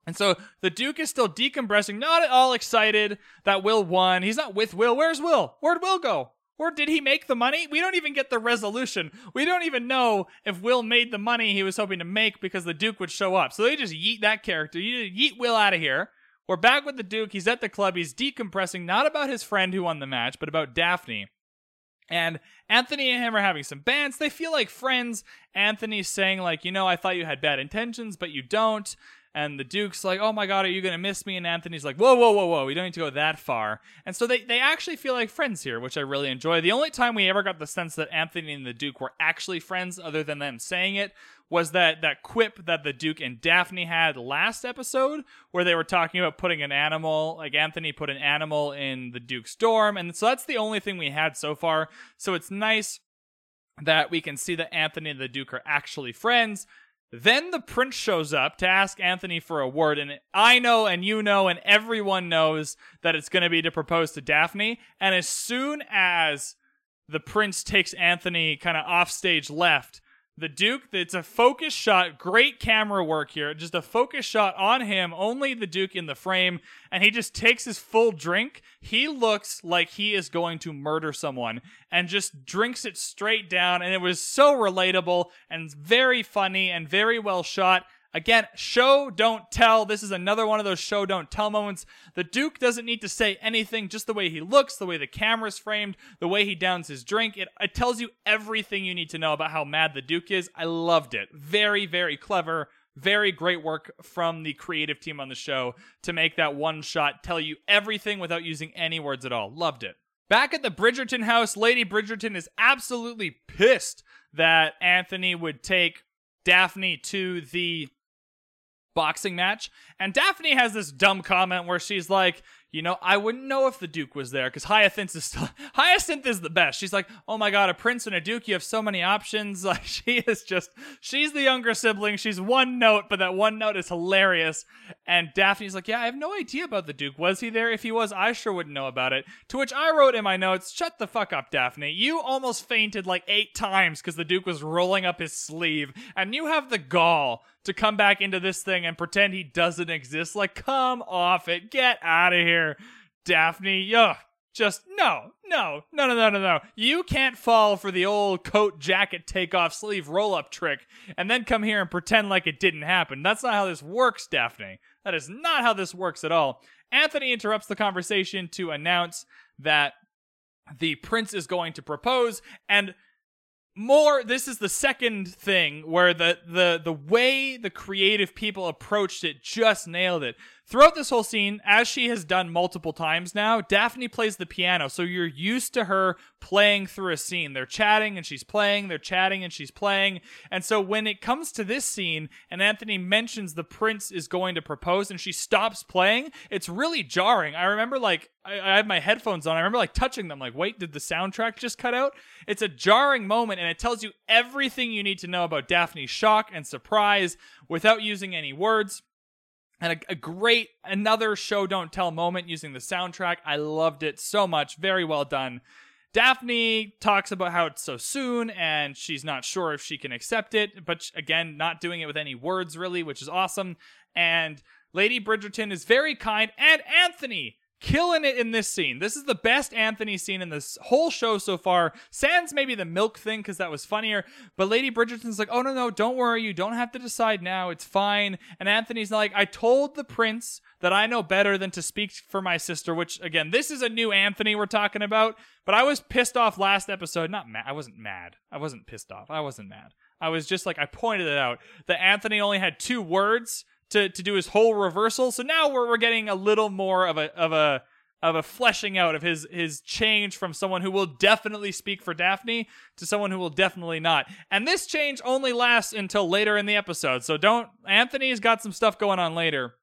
And so the Duke is still decompressing, not at all excited that Will won. He's not with Will. Where's Will? Where'd Will go? Or did he make the money? We don't even get the resolution. We don't even know if Will made the money he was hoping to make because the Duke would show up. So they just yeet that character. You yeet Will out of here. We're back with the Duke. He's at the club. He's decompressing, not about his friend who won the match, but about Daphne. And Anthony and him are having some bants. They feel like friends. Anthony's saying, like, you know, I thought you had bad intentions, but you don't. And the Duke's like, oh my God, are you going to miss me? And Anthony's like, whoa, whoa, whoa, whoa, we don't need to go that far. And so they, they actually feel like friends here, which I really enjoy. The only time we ever got the sense that Anthony and the Duke were actually friends, other than them saying it, was that, that quip that the Duke and Daphne had last episode, where they were talking about putting an animal, like Anthony put an animal in the Duke's dorm. And so that's the only thing we had so far. So it's nice that we can see that Anthony and the Duke are actually friends. Then the prince shows up to ask Anthony for a word, and I know, and you know, and everyone knows that it's going to be to propose to Daphne. And as soon as the prince takes Anthony kind of off stage left, the Duke, it's a focus shot, great camera work here. Just a focus shot on him, only the Duke in the frame, and he just takes his full drink. He looks like he is going to murder someone and just drinks it straight down. And it was so relatable and very funny and very well shot. Again, show don't tell. This is another one of those show don't tell moments. The Duke doesn't need to say anything, just the way he looks, the way the camera's framed, the way he downs his drink. It, it tells you everything you need to know about how mad the Duke is. I loved it. Very, very clever. Very great work from the creative team on the show to make that one shot tell you everything without using any words at all. Loved it. Back at the Bridgerton house, Lady Bridgerton is absolutely pissed that Anthony would take Daphne to the boxing match. And Daphne has this dumb comment where she's like, you know, I wouldn't know if the Duke was there because Hyacinth is still Hyacinth is the best. She's like, oh my god, a prince and a duke, you have so many options. Like she is just she's the younger sibling. She's one note, but that one note is hilarious. And Daphne's like, yeah, I have no idea about the Duke. Was he there? If he was, I sure wouldn't know about it. To which I wrote in my notes, shut the fuck up, Daphne. You almost fainted like eight times because the Duke was rolling up his sleeve, and you have the gall to come back into this thing and pretend he doesn't exist. Like, come off it. Get out of here, Daphne. Ugh. Just no, no, no, no, no, no, no. You can't fall for the old coat jacket take off sleeve roll up trick and then come here and pretend like it didn't happen. That's not how this works, Daphne. That is not how this works at all. Anthony interrupts the conversation to announce that the prince is going to propose and more this is the second thing where the the the way the creative people approached it just nailed it throughout this whole scene as she has done multiple times now daphne plays the piano so you're used to her playing through a scene they're chatting and she's playing they're chatting and she's playing and so when it comes to this scene and anthony mentions the prince is going to propose and she stops playing it's really jarring i remember like I, I my headphones on. I remember like touching them, like, wait, did the soundtrack just cut out? It's a jarring moment, and it tells you everything you need to know about Daphne's shock and surprise without using any words. And a, a great, another show don't tell moment using the soundtrack. I loved it so much. Very well done. Daphne talks about how it's so soon and she's not sure if she can accept it, but again, not doing it with any words really, which is awesome. And Lady Bridgerton is very kind, and Anthony killing it in this scene. This is the best Anthony scene in this whole show so far. Sans maybe the milk thing because that was funnier, but Lady Bridgerton's like, "Oh no, no, don't worry, you don't have to decide now. It's fine." And Anthony's like, "I told the prince that I know better than to speak for my sister." Which again, this is a new Anthony we're talking about. But I was pissed off last episode. Not mad. I wasn't mad. I wasn't pissed off. I wasn't mad. I was just like I pointed it out that Anthony only had two words to, to do his whole reversal. So now we're, we're getting a little more of a of a of a fleshing out of his his change from someone who will definitely speak for Daphne to someone who will definitely not. And this change only lasts until later in the episode. So don't Anthony's got some stuff going on later.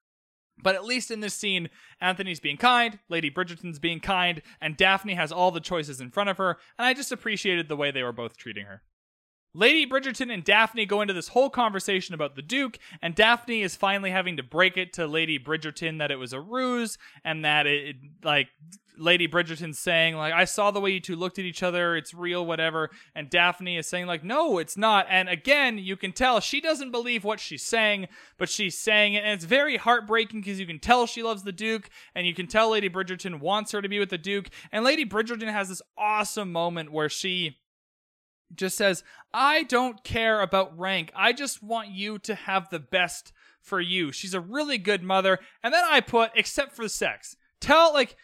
But at least in this scene, Anthony's being kind, Lady Bridgerton's being kind, and Daphne has all the choices in front of her, and I just appreciated the way they were both treating her. Lady Bridgerton and Daphne go into this whole conversation about the Duke, and Daphne is finally having to break it to Lady Bridgerton that it was a ruse and that it, like, Lady Bridgerton's saying, like, I saw the way you two looked at each other, it's real, whatever. And Daphne is saying, like, no, it's not. And again, you can tell she doesn't believe what she's saying, but she's saying it. And it's very heartbreaking because you can tell she loves the Duke, and you can tell Lady Bridgerton wants her to be with the Duke. And Lady Bridgerton has this awesome moment where she just says, I don't care about rank. I just want you to have the best for you. She's a really good mother. And then I put, except for sex. Tell, like,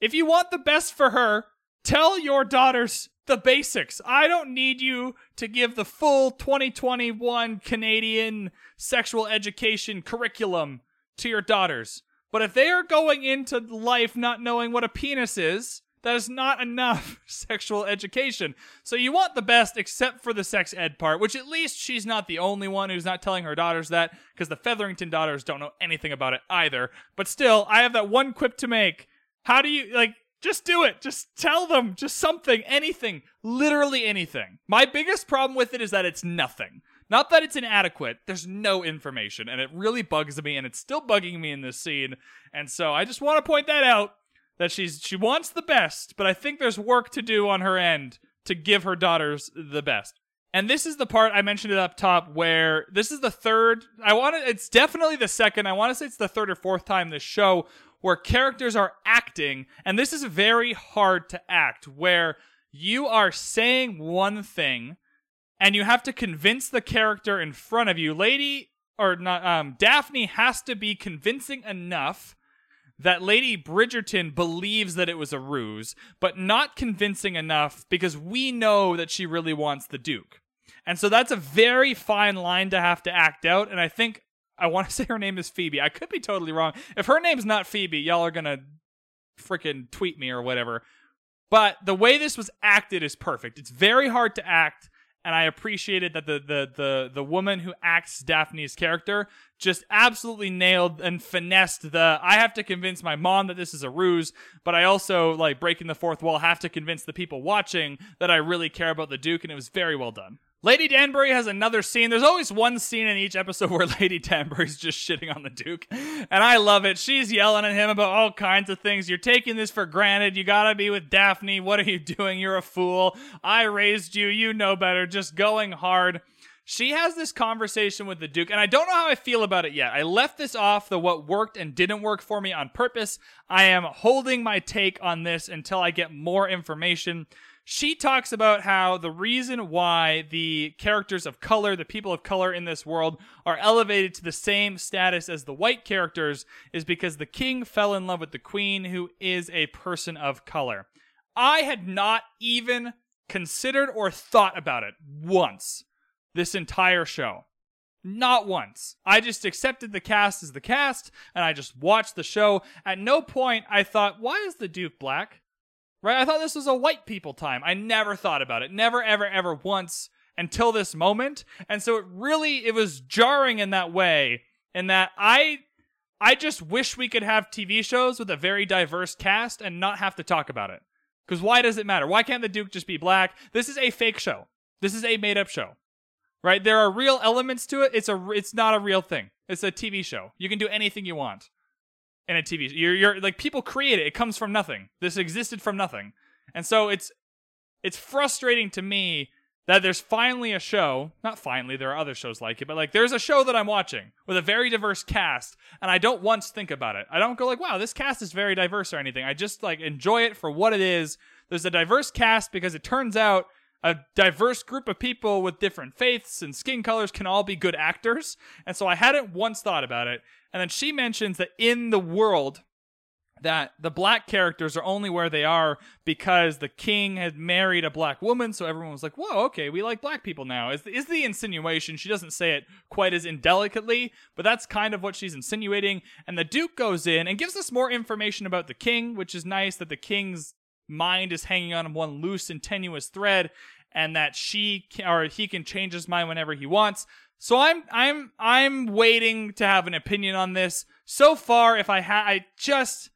if you want the best for her, tell your daughters the basics. I don't need you to give the full 2021 Canadian sexual education curriculum to your daughters. But if they are going into life not knowing what a penis is, that is not enough sexual education. So you want the best except for the sex ed part, which at least she's not the only one who's not telling her daughters that, because the Featherington daughters don't know anything about it either. But still, I have that one quip to make. How do you, like, just do it. Just tell them. Just something. Anything. Literally anything. My biggest problem with it is that it's nothing. Not that it's inadequate. There's no information, and it really bugs me, and it's still bugging me in this scene. And so I just want to point that out that she's she wants the best, but I think there's work to do on her end to give her daughters the best. And this is the part I mentioned it up top where this is the third I want to it's definitely the second. I want to say it's the third or fourth time this show where characters are acting and this is very hard to act where you are saying one thing and you have to convince the character in front of you. Lady or not um Daphne has to be convincing enough that Lady Bridgerton believes that it was a ruse, but not convincing enough because we know that she really wants the Duke. And so that's a very fine line to have to act out. And I think I want to say her name is Phoebe. I could be totally wrong. If her name's not Phoebe, y'all are to freaking tweet me or whatever. But the way this was acted is perfect. It's very hard to act, and I appreciated that the the the the woman who acts Daphne's character just absolutely nailed and finessed the I have to convince my mom that this is a ruse, but I also like breaking the fourth wall have to convince the people watching that I really care about the Duke, and it was very well done. Lady Danbury has another scene. There's always one scene in each episode where Lady Danbury's just shitting on the Duke. And I love it. She's yelling at him about all kinds of things. You're taking this for granted. You gotta be with Daphne. What are you doing? You're a fool. I raised you. You know better. Just going hard. She has this conversation with the Duke, and I don't know how I feel about it yet. I left this off the what worked and didn't work for me on purpose. I am holding my take on this until I get more information she talks about how the reason why the characters of color, the people of color in this world, are elevated to the same status as the white characters is because the king fell in love with the queen, who is a person of color. I had not even considered or thought about it once this entire show. Not once. I just accepted the cast as the cast and I just watched the show. At no point I thought, why is the Duke black? Right? I thought this was a white people time. I never thought about it. Never, ever, ever once until this moment. And so it really it was jarring in that way. In that I I just wish we could have TV shows with a very diverse cast and not have to talk about it. Because why does it matter? Why can't the Duke just be black? This is a fake show. This is a made up show. Right? There are real elements to it. It's a it's not a real thing. It's a TV show. You can do anything you want in a TV. You're you're like people create it. It comes from nothing. This existed from nothing, and so it's it's frustrating to me that there's finally a show. Not finally, there are other shows like it, but like there's a show that I'm watching with a very diverse cast, and I don't once think about it. I don't go like, wow, this cast is very diverse or anything. I just like enjoy it for what it is. There's a diverse cast because it turns out a diverse group of people with different faiths and skin colors can all be good actors. And so I hadn't once thought about it. And then she mentions that in the world, that the black characters are only where they are because the king had married a black woman, so everyone was like, "Whoa, okay, we like black people now." Is is the insinuation? She doesn't say it quite as indelicately, but that's kind of what she's insinuating. And the duke goes in and gives us more information about the king, which is nice. That the king's mind is hanging on one loose and tenuous thread, and that she can, or he can change his mind whenever he wants. So I'm I'm I'm waiting to have an opinion on this. So far, if I had, I just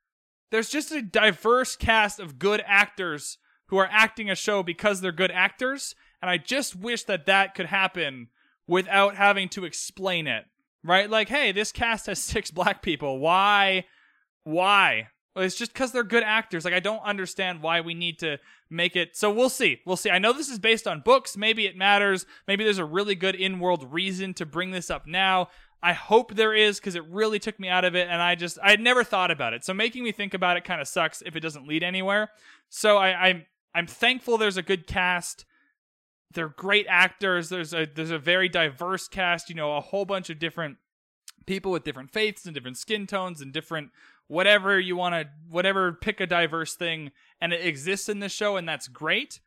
there's just a diverse cast of good actors who are acting a show because they're good actors, and I just wish that that could happen without having to explain it. Right? Like, hey, this cast has six black people. Why? Why? It's just because they're good actors. Like I don't understand why we need to make it. So we'll see. We'll see. I know this is based on books. Maybe it matters. Maybe there's a really good in-world reason to bring this up now. I hope there is because it really took me out of it, and I just I had never thought about it. So making me think about it kind of sucks if it doesn't lead anywhere. So I, I'm I'm thankful there's a good cast. They're great actors. There's a there's a very diverse cast. You know, a whole bunch of different people with different faiths and different skin tones and different whatever you want to whatever pick a diverse thing and it exists in the show and that's great.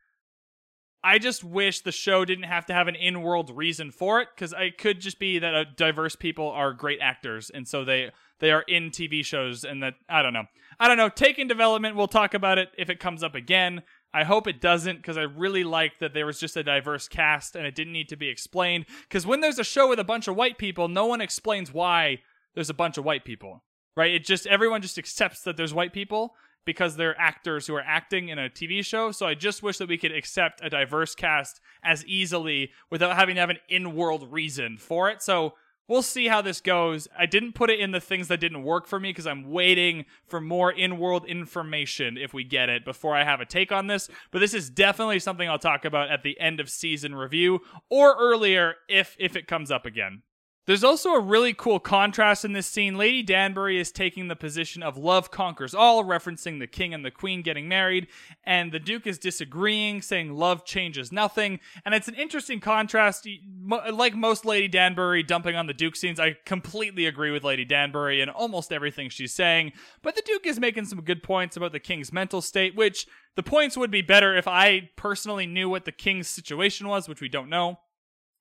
I just wish the show didn't have to have an in-world reason for it because it could just be that uh, diverse people are great actors and so they they are in tv shows and that i don't know. I don't know. Taking development. We'll talk about it if it comes up again. I hope it doesn't because I really like that there was just a diverse cast and it didn't need to be explained. Because when there's a show with a bunch of white people, no one explains why there's a bunch of white people right? It just everyone just accepts that there's white people because they're actors who are acting in a TV show. So I just wish that we could accept a diverse cast as easily without having to have an in-world reason for it. So we'll see how this goes. I didn't put it in the things that didn't work for me because I'm waiting for more in-world information if we get it before I have a take on this. But this is definitely something I'll talk about at the end of season review or earlier if if it comes up again. There's also a really cool contrast in this scene. Lady Danbury is taking the position of love conquers all, referencing the king and the queen getting married, and the duke is disagreeing, saying love changes nothing. And it's an interesting contrast. Like most Lady Danbury dumping on the duke scenes, I completely agree with Lady Danbury in almost everything she's saying. But the duke is making some good points about the king's mental state, which the points would be better if I personally knew what the king's situation was, which we don't know.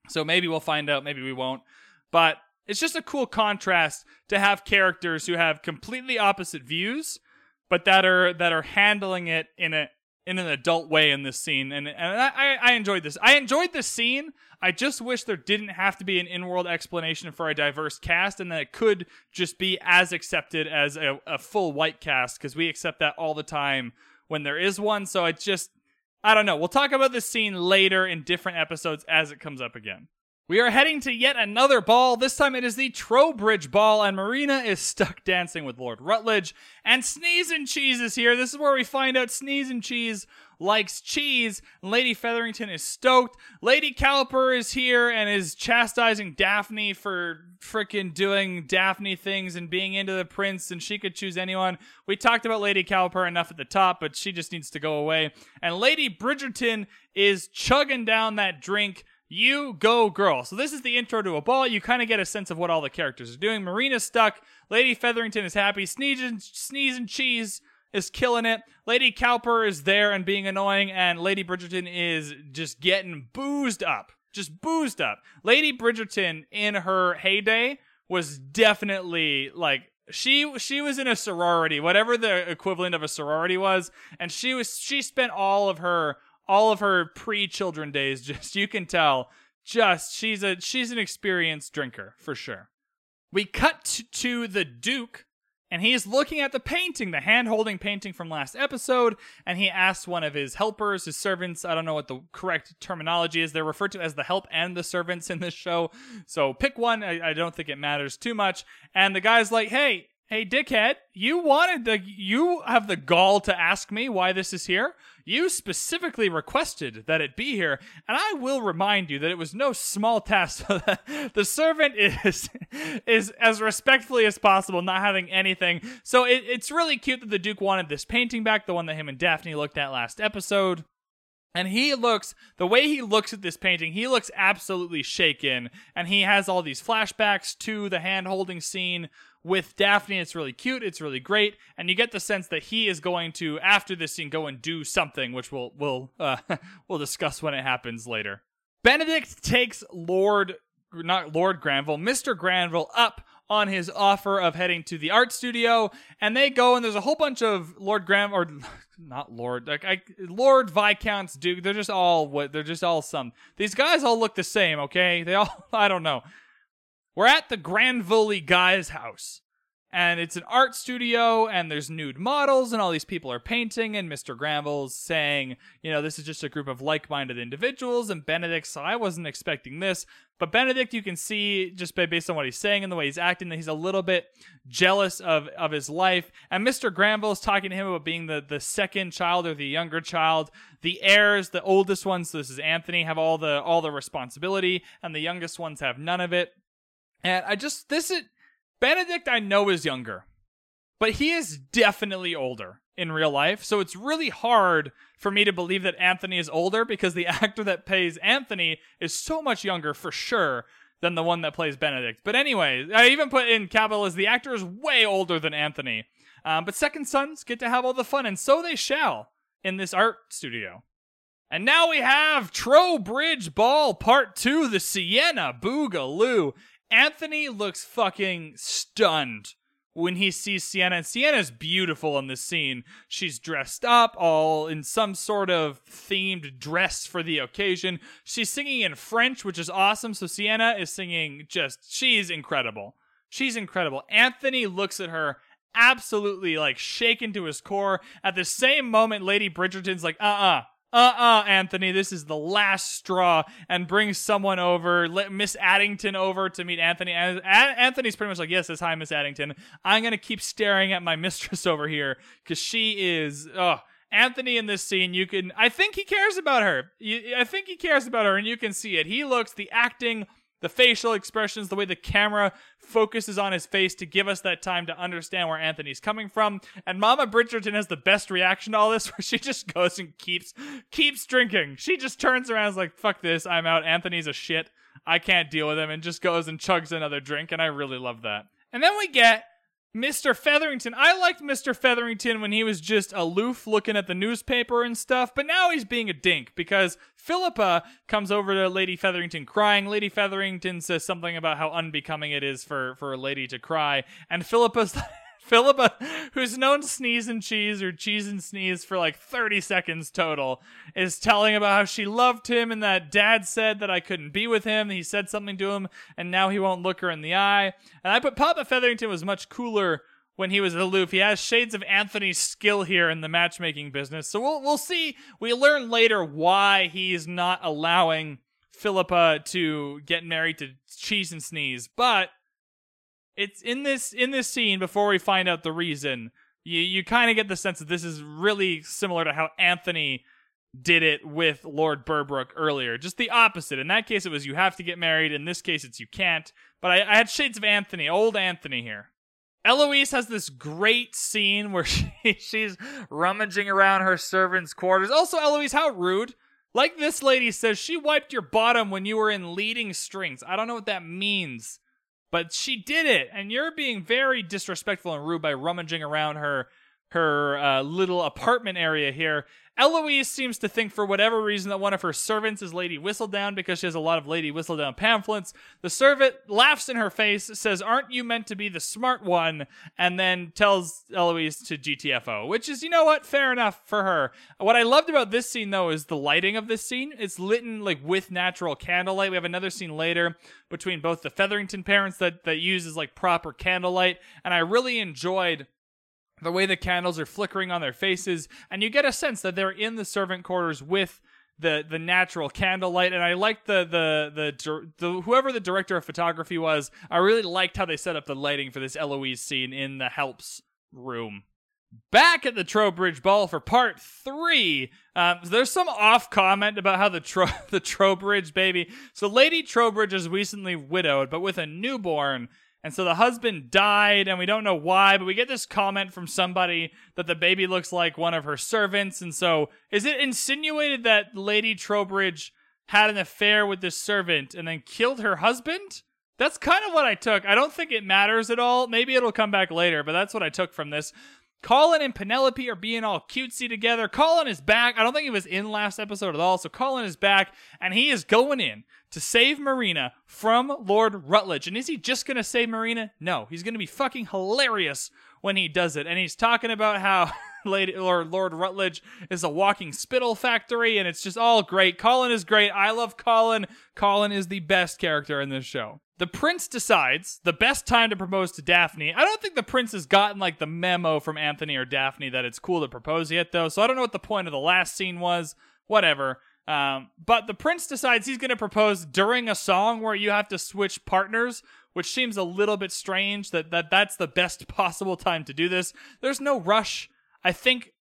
So maybe we'll find out, maybe we won't. But it's just a cool contrast to have characters who have completely opposite views, but that are that are handling it in a in an adult way in this scene. And and I, I enjoyed this. I enjoyed this scene. I just wish there didn't have to be an in-world explanation for a diverse cast, and that it could just be as accepted as a, a full white cast because we accept that all the time when there is one. So it's just I don't know. We'll talk about this scene later in different episodes as it comes up again. We are heading to yet another ball. This time it is the Trowbridge Ball, and Marina is stuck dancing with Lord Rutledge. And Sneeze and Cheese is here. This is where we find out Sneeze and Cheese likes cheese. Lady Featherington is stoked. Lady Cowper is here and is chastising Daphne for freaking doing Daphne things and being into the prince, and she could choose anyone. We talked about Lady Cowper enough at the top, but she just needs to go away. And Lady Bridgerton is chugging down that drink you go, girl. So this is the intro to a ball. You kind of get a sense of what all the characters are doing. Marina's stuck. Lady Featherington is happy. Sneezing, and Cheese is killing it. Lady Cowper is there and being annoying, and Lady Bridgerton is just getting boozed up. Just boozed up. Lady Bridgerton in her heyday was definitely like she she was in a sorority, whatever the equivalent of a sorority was, and she was she spent all of her all of her pre-children days just you can tell just she's a she's an experienced drinker for sure we cut to the duke and he's looking at the painting the hand-holding painting from last episode and he asks one of his helpers his servants i don't know what the correct terminology is they're referred to as the help and the servants in this show so pick one i, I don't think it matters too much and the guy's like hey Hey, dickhead, you wanted the you have the gall to ask me why this is here. You specifically requested that it be here, and I will remind you that it was no small task. the servant is is as respectfully as possible, not having anything. So it, it's really cute that the Duke wanted this painting back, the one that him and Daphne looked at last episode. And he looks, the way he looks at this painting, he looks absolutely shaken. And he has all these flashbacks to the hand holding scene with Daphne. It's really cute. It's really great, and you get the sense that he is going to, after this scene, go and do something, which we'll we'll uh, we'll discuss when it happens later. Benedict takes Lord, not Lord Granville, Mister Granville up on his offer of heading to the art studio, and they go, and there's a whole bunch of Lord Graham or not Lord, like I, Lord Viscounts, Duke. They're just all what they're just all some. These guys all look the same, okay? They all I don't know. We're at the Granville guy's house. And it's an art studio, and there's nude models, and all these people are painting. And Mr. Granville's saying, you know, this is just a group of like minded individuals. And Benedict, so I wasn't expecting this. But Benedict, you can see just based on what he's saying and the way he's acting that he's a little bit jealous of, of his life. And Mr. Granville's talking to him about being the, the second child or the younger child. The heirs, the oldest ones, so this is Anthony, have all the all the responsibility, and the youngest ones have none of it. And I just this is Benedict I know is younger, but he is definitely older in real life. So it's really hard for me to believe that Anthony is older because the actor that plays Anthony is so much younger for sure than the one that plays Benedict. But anyway, I even put in capital as the actor is way older than Anthony. Um, but second sons get to have all the fun, and so they shall in this art studio. And now we have Trowbridge Ball Part 2, the Siena Boogaloo. Anthony looks fucking stunned when he sees Siena. And Siena's beautiful in this scene. She's dressed up, all in some sort of themed dress for the occasion. She's singing in French, which is awesome. So Siena is singing just, she's incredible. She's incredible. Anthony looks at her absolutely like shaken to his core. At the same moment, Lady Bridgerton's like, uh uh-uh, uh uh-uh, Anthony, this is the last straw, and brings someone over, let Miss Addington over to meet Anthony. And Anthony's pretty much like, yes, it's hi, Miss Addington. I'm gonna keep staring at my mistress over here because she is, oh. Anthony in this scene, you can, I think he cares about her. I think he cares about her, and you can see it. He looks, the acting the facial expressions, the way the camera focuses on his face to give us that time to understand where Anthony's coming from. And Mama Bridgerton has the best reaction to all this, where she just goes and keeps keeps drinking. She just turns around and is like, "Fuck this, I'm out. Anthony's a shit. I can't deal with him," and just goes and chugs another drink. And I really love that. And then we get Mr. Featherington. I liked Mr. Featherington when he was just aloof looking at the newspaper and stuff, but now he's being a dink because Philippa comes over to Lady Featherington crying. Lady Featherington says something about how unbecoming it is for, for a lady to cry, and Philippa's Philippa, who's known sneeze and cheese or cheese and sneeze for like 30 seconds total, is telling about how she loved him and that dad said that I couldn't be with him. He said something to him and now he won't look her in the eye. And I put Papa Featherington was much cooler when he was aloof. He has shades of Anthony's skill here in the matchmaking business. So we'll we'll see. We learn later why he's not allowing Philippa to get married to Cheese and Sneeze. But it's in this in this scene before we find out the reason. You you kind of get the sense that this is really similar to how Anthony did it with Lord Berbrook earlier. Just the opposite. In that case, it was you have to get married. In this case, it's you can't. But I, I had shades of Anthony, old Anthony here. Eloise has this great scene where she, she's rummaging around her servants' quarters. Also, Eloise, how rude. Like this lady says, she wiped your bottom when you were in leading strings. I don't know what that means, but she did it, and you're being very disrespectful and rude by rummaging around her her uh, little apartment area here. Eloise seems to think, for whatever reason, that one of her servants is Lady Whistledown because she has a lot of Lady Whistledown pamphlets. The servant laughs in her face, says, Aren't you meant to be the smart one? And then tells Eloise to GTFO, which is, you know what, fair enough for her. What I loved about this scene, though, is the lighting of this scene. It's lit in, like, with natural candlelight. We have another scene later between both the Featherington parents that, that uses, like, proper candlelight. And I really enjoyed the way the candles are flickering on their faces, and you get a sense that they're in the servant quarters with the the natural candlelight. And I liked the the the, the whoever the director of photography was. I really liked how they set up the lighting for this Eloise scene in the helps room. Back at the Trowbridge Ball for part three. Um, there's some off comment about how the Tro- the Trowbridge baby. So Lady Trowbridge is recently widowed, but with a newborn and so the husband died, and we don't know why, but we get this comment from somebody that the baby looks like one of her servants. And so, is it insinuated that Lady Trowbridge had an affair with this servant and then killed her husband? That's kind of what I took. I don't think it matters at all. Maybe it'll come back later, but that's what I took from this. Colin and Penelope are being all cutesy together. Colin is back. I don't think he was in last episode at all. So Colin is back and he is going in to save Marina from Lord Rutledge. And is he just going to save Marina? No, he's going to be fucking hilarious when he does it. And he's talking about how Lady or Lord Rutledge is a walking spittle factory and it's just all great. Colin is great. I love Colin. Colin is the best character in this show. The prince decides the best time to propose to Daphne. I don't think the prince has gotten like the memo from Anthony or Daphne that it's cool to propose yet, though. So I don't know what the point of the last scene was. Whatever. Um, but the prince decides he's going to propose during a song where you have to switch partners, which seems a little bit strange. That that that's the best possible time to do this. There's no rush. I think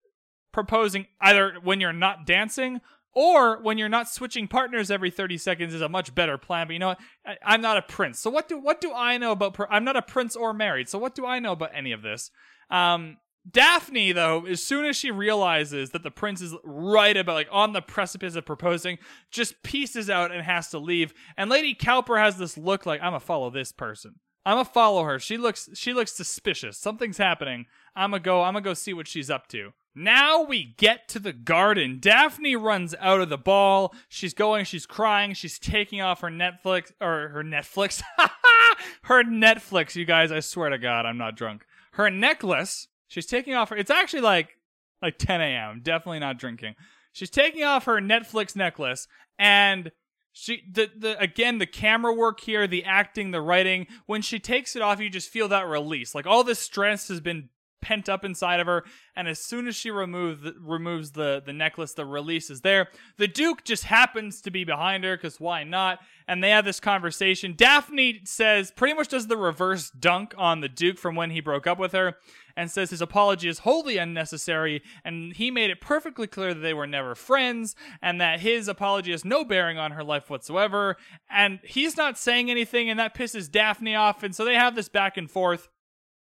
proposing either when you're not dancing or when you're not switching partners every 30 seconds is a much better plan. But you know what? I, am not a prince, so what do what do I know about? I'm not a prince or married, so what do I know about any of this? Um, Daphne, though, as soon as she realizes that the prince is right about like on the precipice of proposing, just pieces out and has to leave. And Lady Cowper has this look like I'm gonna follow this person. I'm gonna follow her. She looks she looks suspicious. Something's happening. I'm gonna go. I'm gonna go see what she's up to. Now we get to the garden. Daphne runs out of the ball. She's going, she's crying, she's taking off her Netflix or her Netflix. her Netflix, you guys, I swear to God, I'm not drunk. Her necklace. She's taking off her it's actually like like 10 a.m. Definitely not drinking. She's taking off her Netflix necklace and she the the again the camera work here, the acting, the writing, when she takes it off, you just feel that release. Like all the stress has been pent up inside of her. And as soon as she removes the, removes the the necklace, the release is there. The Duke just happens to be behind her because why not? And they have this conversation. Daphne says pretty much does the reverse dunk on the Duke from when he broke up with her and says his apology is wholly unnecessary and he made it perfectly clear that they were never friends and that his apology has no bearing on her life whatsoever and he's not saying anything and that pisses Daphne off and so they have this back and forth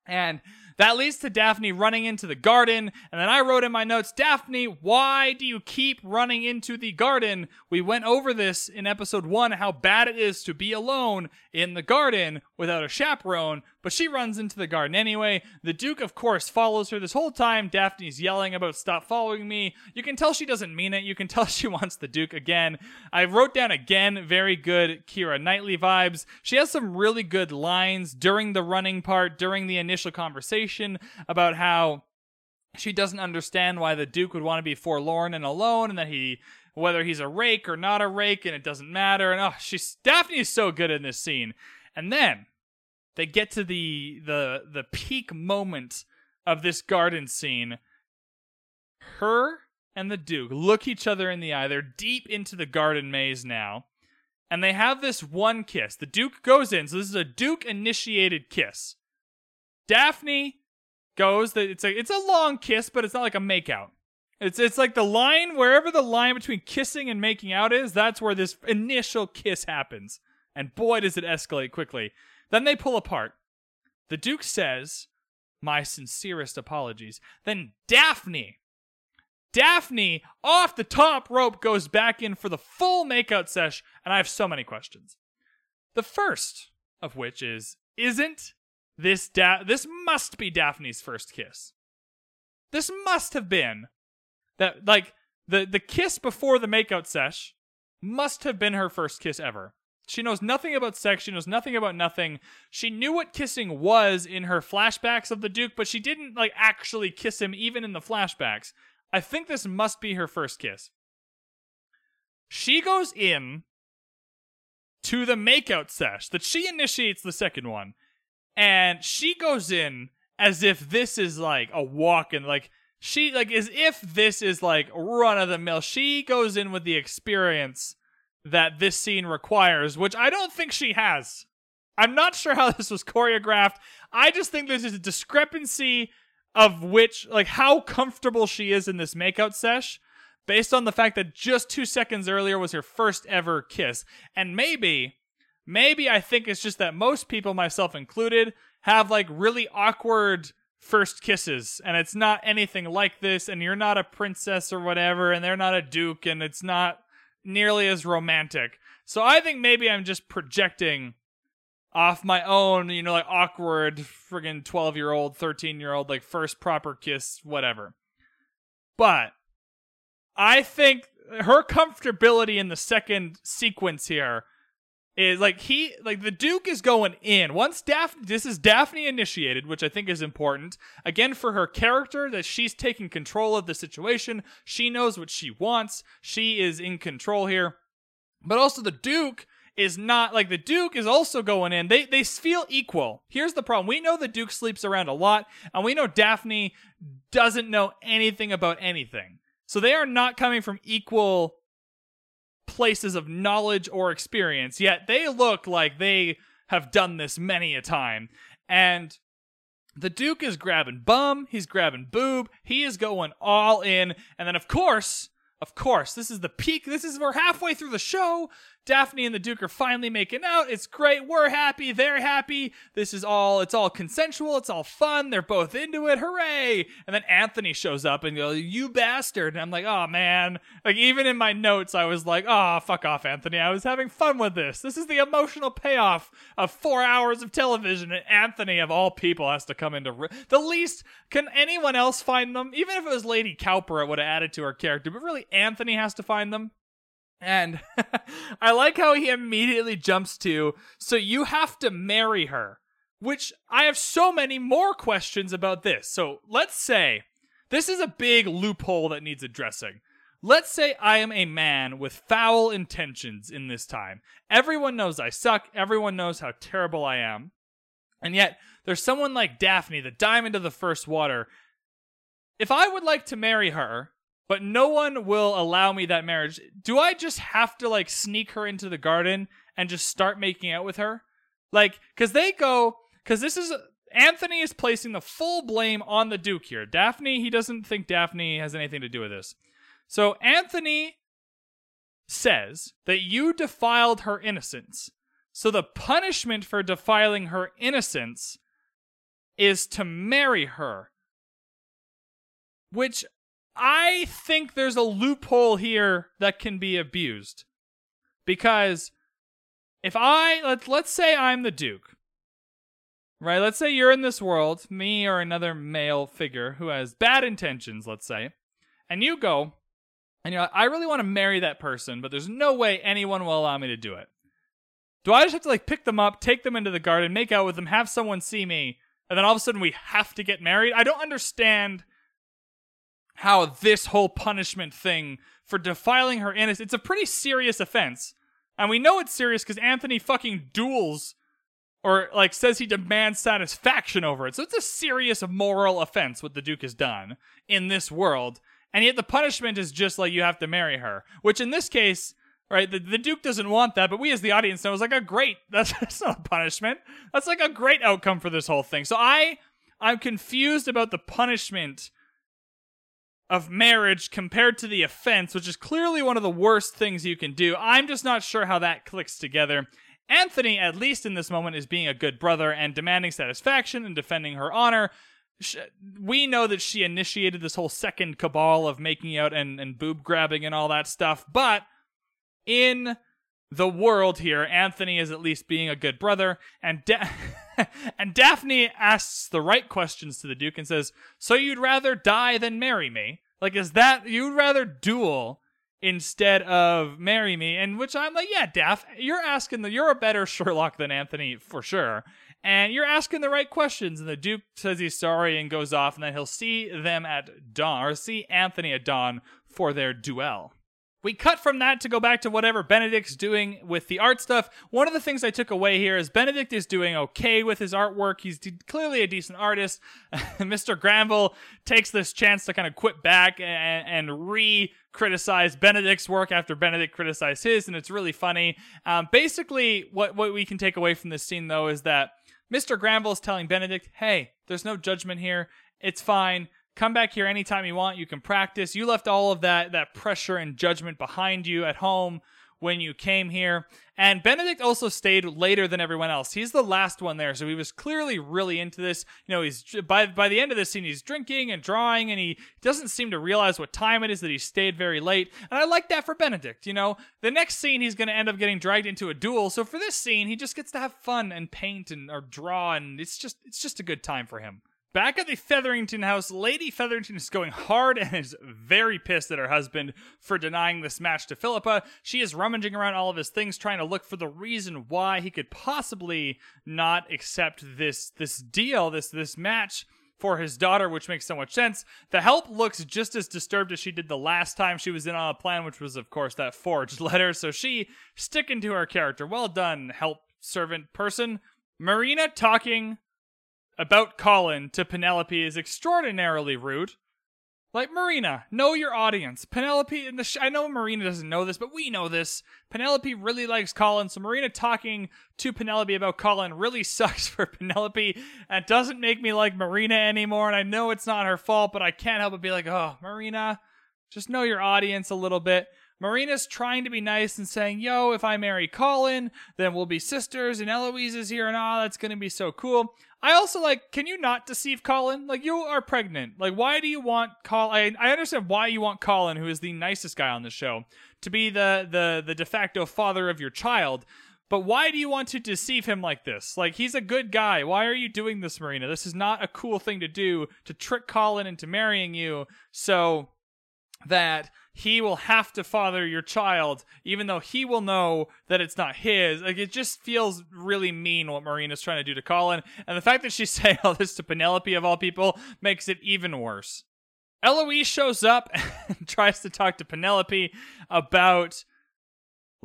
and that leads to Daphne running into the garden. And then I wrote in my notes, Daphne, why do you keep running into the garden? We went over this in episode one, how bad it is to be alone in the garden without a chaperone. But she runs into the garden anyway. The Duke, of course, follows her this whole time. Daphne's yelling about stop following me. You can tell she doesn't mean it. You can tell she wants the Duke again. I wrote down again, very good Keira Knightley vibes. She has some really good lines during the running part, during the initial conversation about how she doesn't understand why the Duke would want to be forlorn and alone and that he whether he's a rake or not a rake and it doesn't matter and oh she's Daphne is so good in this scene. And then they get to the the the peak moment of this garden scene. Her and the Duke look each other in the eye. They're deep into the garden maze now. And they have this one kiss. The Duke goes in. So this is a Duke initiated kiss. Daphne goes it's a it's a long kiss, but it's not like a makeout. It's it's like the line wherever the line between kissing and making out is, that's where this initial kiss happens. And boy does it escalate quickly. Then they pull apart. The Duke says, My sincerest apologies. Then Daphne, Daphne off the top rope goes back in for the full makeout sesh, and I have so many questions. The first of which is, isn't this da- this must be Daphne's first kiss? This must have been that like the the kiss before the makeout sesh must have been her first kiss ever. She knows nothing about sex. She knows nothing about nothing. She knew what kissing was in her flashbacks of the Duke, but she didn't like actually kiss him even in the flashbacks. I think this must be her first kiss. She goes in to the makeout sesh that she initiates the second one, and she goes in as if this is like a walk and like she like as if this is like run of the mill. She goes in with the experience that this scene requires, which I don't think she has. I'm not sure how this was choreographed. I just think there's a discrepancy of which, like, how comfortable she is in this makeout sesh based on the fact that just two seconds earlier was her first ever kiss. And maybe, maybe I think it's just that most people, myself included, have like really awkward first kisses and it's not anything like this and you're not a princess or whatever and they're not a duke and it's not nearly as romantic. So I think maybe I'm just projecting off my own, you know, like awkward friggin' 12 year old, 13 year old, like first proper kiss, whatever. But I think her comfortability in the second sequence here is like he like the Duke is going in. Once Daphne this is Daphne initiated, which I think is important. Again for her character that she's taking control of the situation. She knows what she wants. She is in control here. But also the Duke is not like the Duke is also going in. They they feel equal. Here's the problem. We know the Duke sleeps around a lot and we know Daphne doesn't know anything about anything. So they are not coming from equal places of knowledge or experience, yet they look like they have done this many a time. And the Duke is grabbing bum, he's grabbing boob, he is going all in. And then, of course, of course, this is the peak. This is, we're halfway through the show. Daphne and the Duke are finally making out. It's great. We're happy. They're happy. This is all, it's all consensual. It's all fun. They're both into it. Hooray. And then Anthony shows up and goes, You bastard. And I'm like, Oh man. Like, even in my notes, I was like, Oh, fuck off, Anthony. I was having fun with this. This is the emotional payoff of four hours of television. And Anthony, of all people, has to come into re- the least. Can anyone else find them? Even if it was Lady Cowper, it would have added to her character. But really, Anthony has to find them. And I like how he immediately jumps to, so you have to marry her, which I have so many more questions about this. So let's say this is a big loophole that needs addressing. Let's say I am a man with foul intentions in this time. Everyone knows I suck, everyone knows how terrible I am. And yet, there's someone like Daphne, the diamond of the first water. If I would like to marry her, but no one will allow me that marriage, do I just have to like sneak her into the garden and just start making out with her? Like, because they go, because this is Anthony is placing the full blame on the Duke here. Daphne, he doesn't think Daphne has anything to do with this. So Anthony says that you defiled her innocence. So the punishment for defiling her innocence is to marry her. Which I think there's a loophole here that can be abused. Because if I let let's say I'm the duke. Right? Let's say you're in this world, me or another male figure who has bad intentions, let's say, and you go and you're like, I really want to marry that person, but there's no way anyone will allow me to do it. Do I just have to like pick them up, take them into the garden, make out with them, have someone see me, and then all of a sudden we have to get married? I don't understand how this whole punishment thing for defiling her innocence it's a pretty serious offense. And we know it's serious because anthony fucking duels or like says he demands satisfaction over it. So it's a serious moral offense what the duke has done in this world. And yet the punishment is just like you have to marry her which in this case right the, the duke doesn't want that but we as the audience know it's like a great that's, that's not a punishment. That's like a great outcome for this whole thing. So i i'm confused about the punishment of marriage compared to the offense, which is clearly one of the worst things you can do. I'm just not sure how that clicks together. Anthony, at least in this moment, is being a good brother and demanding satisfaction and defending her honor. We know that she initiated this whole second cabal of making out and, and boob grabbing and all that stuff, but in the world here, Anthony is at least being a good brother, and da- and Daphne asks the right questions to the Duke and says, "So you'd rather die than marry me? Like, is that you'd rather duel instead of marry me?" And which I'm like, "Yeah, Daph, you're asking the you're a better Sherlock than Anthony for sure." And you're asking the right questions. And the Duke says he's sorry and goes off, and then he'll see them at dawn, or see Anthony at dawn for their duel. We cut from that to go back to whatever Benedict's doing with the art stuff. One of the things I took away here is Benedict is doing okay with his artwork. He's d- clearly a decent artist. Mr. Granville takes this chance to kind of quit back and, and re criticize Benedict's work after Benedict criticized his, and it's really funny. Um, basically, what, what we can take away from this scene, though, is that Mr. Granville is telling Benedict, hey, there's no judgment here. It's fine come back here anytime you want. You can practice. You left all of that that pressure and judgment behind you at home when you came here. And benedict also stayed later than everyone else. He's the last one there so he was clearly really into this. You know he's by by the end of this scene he's drinking and drawing and he doesn't seem to realize what time it is that he stayed very late. And i like that for benedict you know. The next scene he's going to end up getting dragged into a duel. So for this scene he just gets to have fun and paint and or draw and it's just it's just a good time for him Back at the Featherington house, Lady Featherington is going hard and is very pissed at her husband for denying this match to Philippa. She is rummaging around all of his things, trying to look for the reason why he could possibly not accept this this deal, this this match for his daughter, which makes so much sense. The help looks just as disturbed as she did the last time she was in on a plan, which was, of course, that forged letter. So she sticking to her character. Well done, help servant person. Marina talking about Colin to Penelope is extraordinarily rude. Like Marina, know your audience. Penelope, in the sh- I know Marina doesn't know this, but we know this. Penelope really likes Colin, so Marina talking to Penelope about Colin really sucks for Penelope and doesn't make me like Marina anymore. And I know it's not her fault, but I can't help but be like, oh, Marina, just know your audience a little bit. Marina's trying to be nice and saying, yo, if I marry Colin, then we'll be sisters and Eloise is here and all. That's going to be so cool. I also like, can you not deceive Colin? Like, you are pregnant. Like, why do you want Colin? I, I understand why you want Colin, who is the nicest guy on the show, to be the, the, the de facto father of your child. But why do you want to deceive him like this? Like, he's a good guy. Why are you doing this, Marina? This is not a cool thing to do to trick Colin into marrying you so that he will have to father your child, even though he will know that it's not his. Like it just feels really mean what Marina's trying to do to Colin, and the fact that she's saying all this to Penelope of all people makes it even worse. Eloise shows up and tries to talk to Penelope about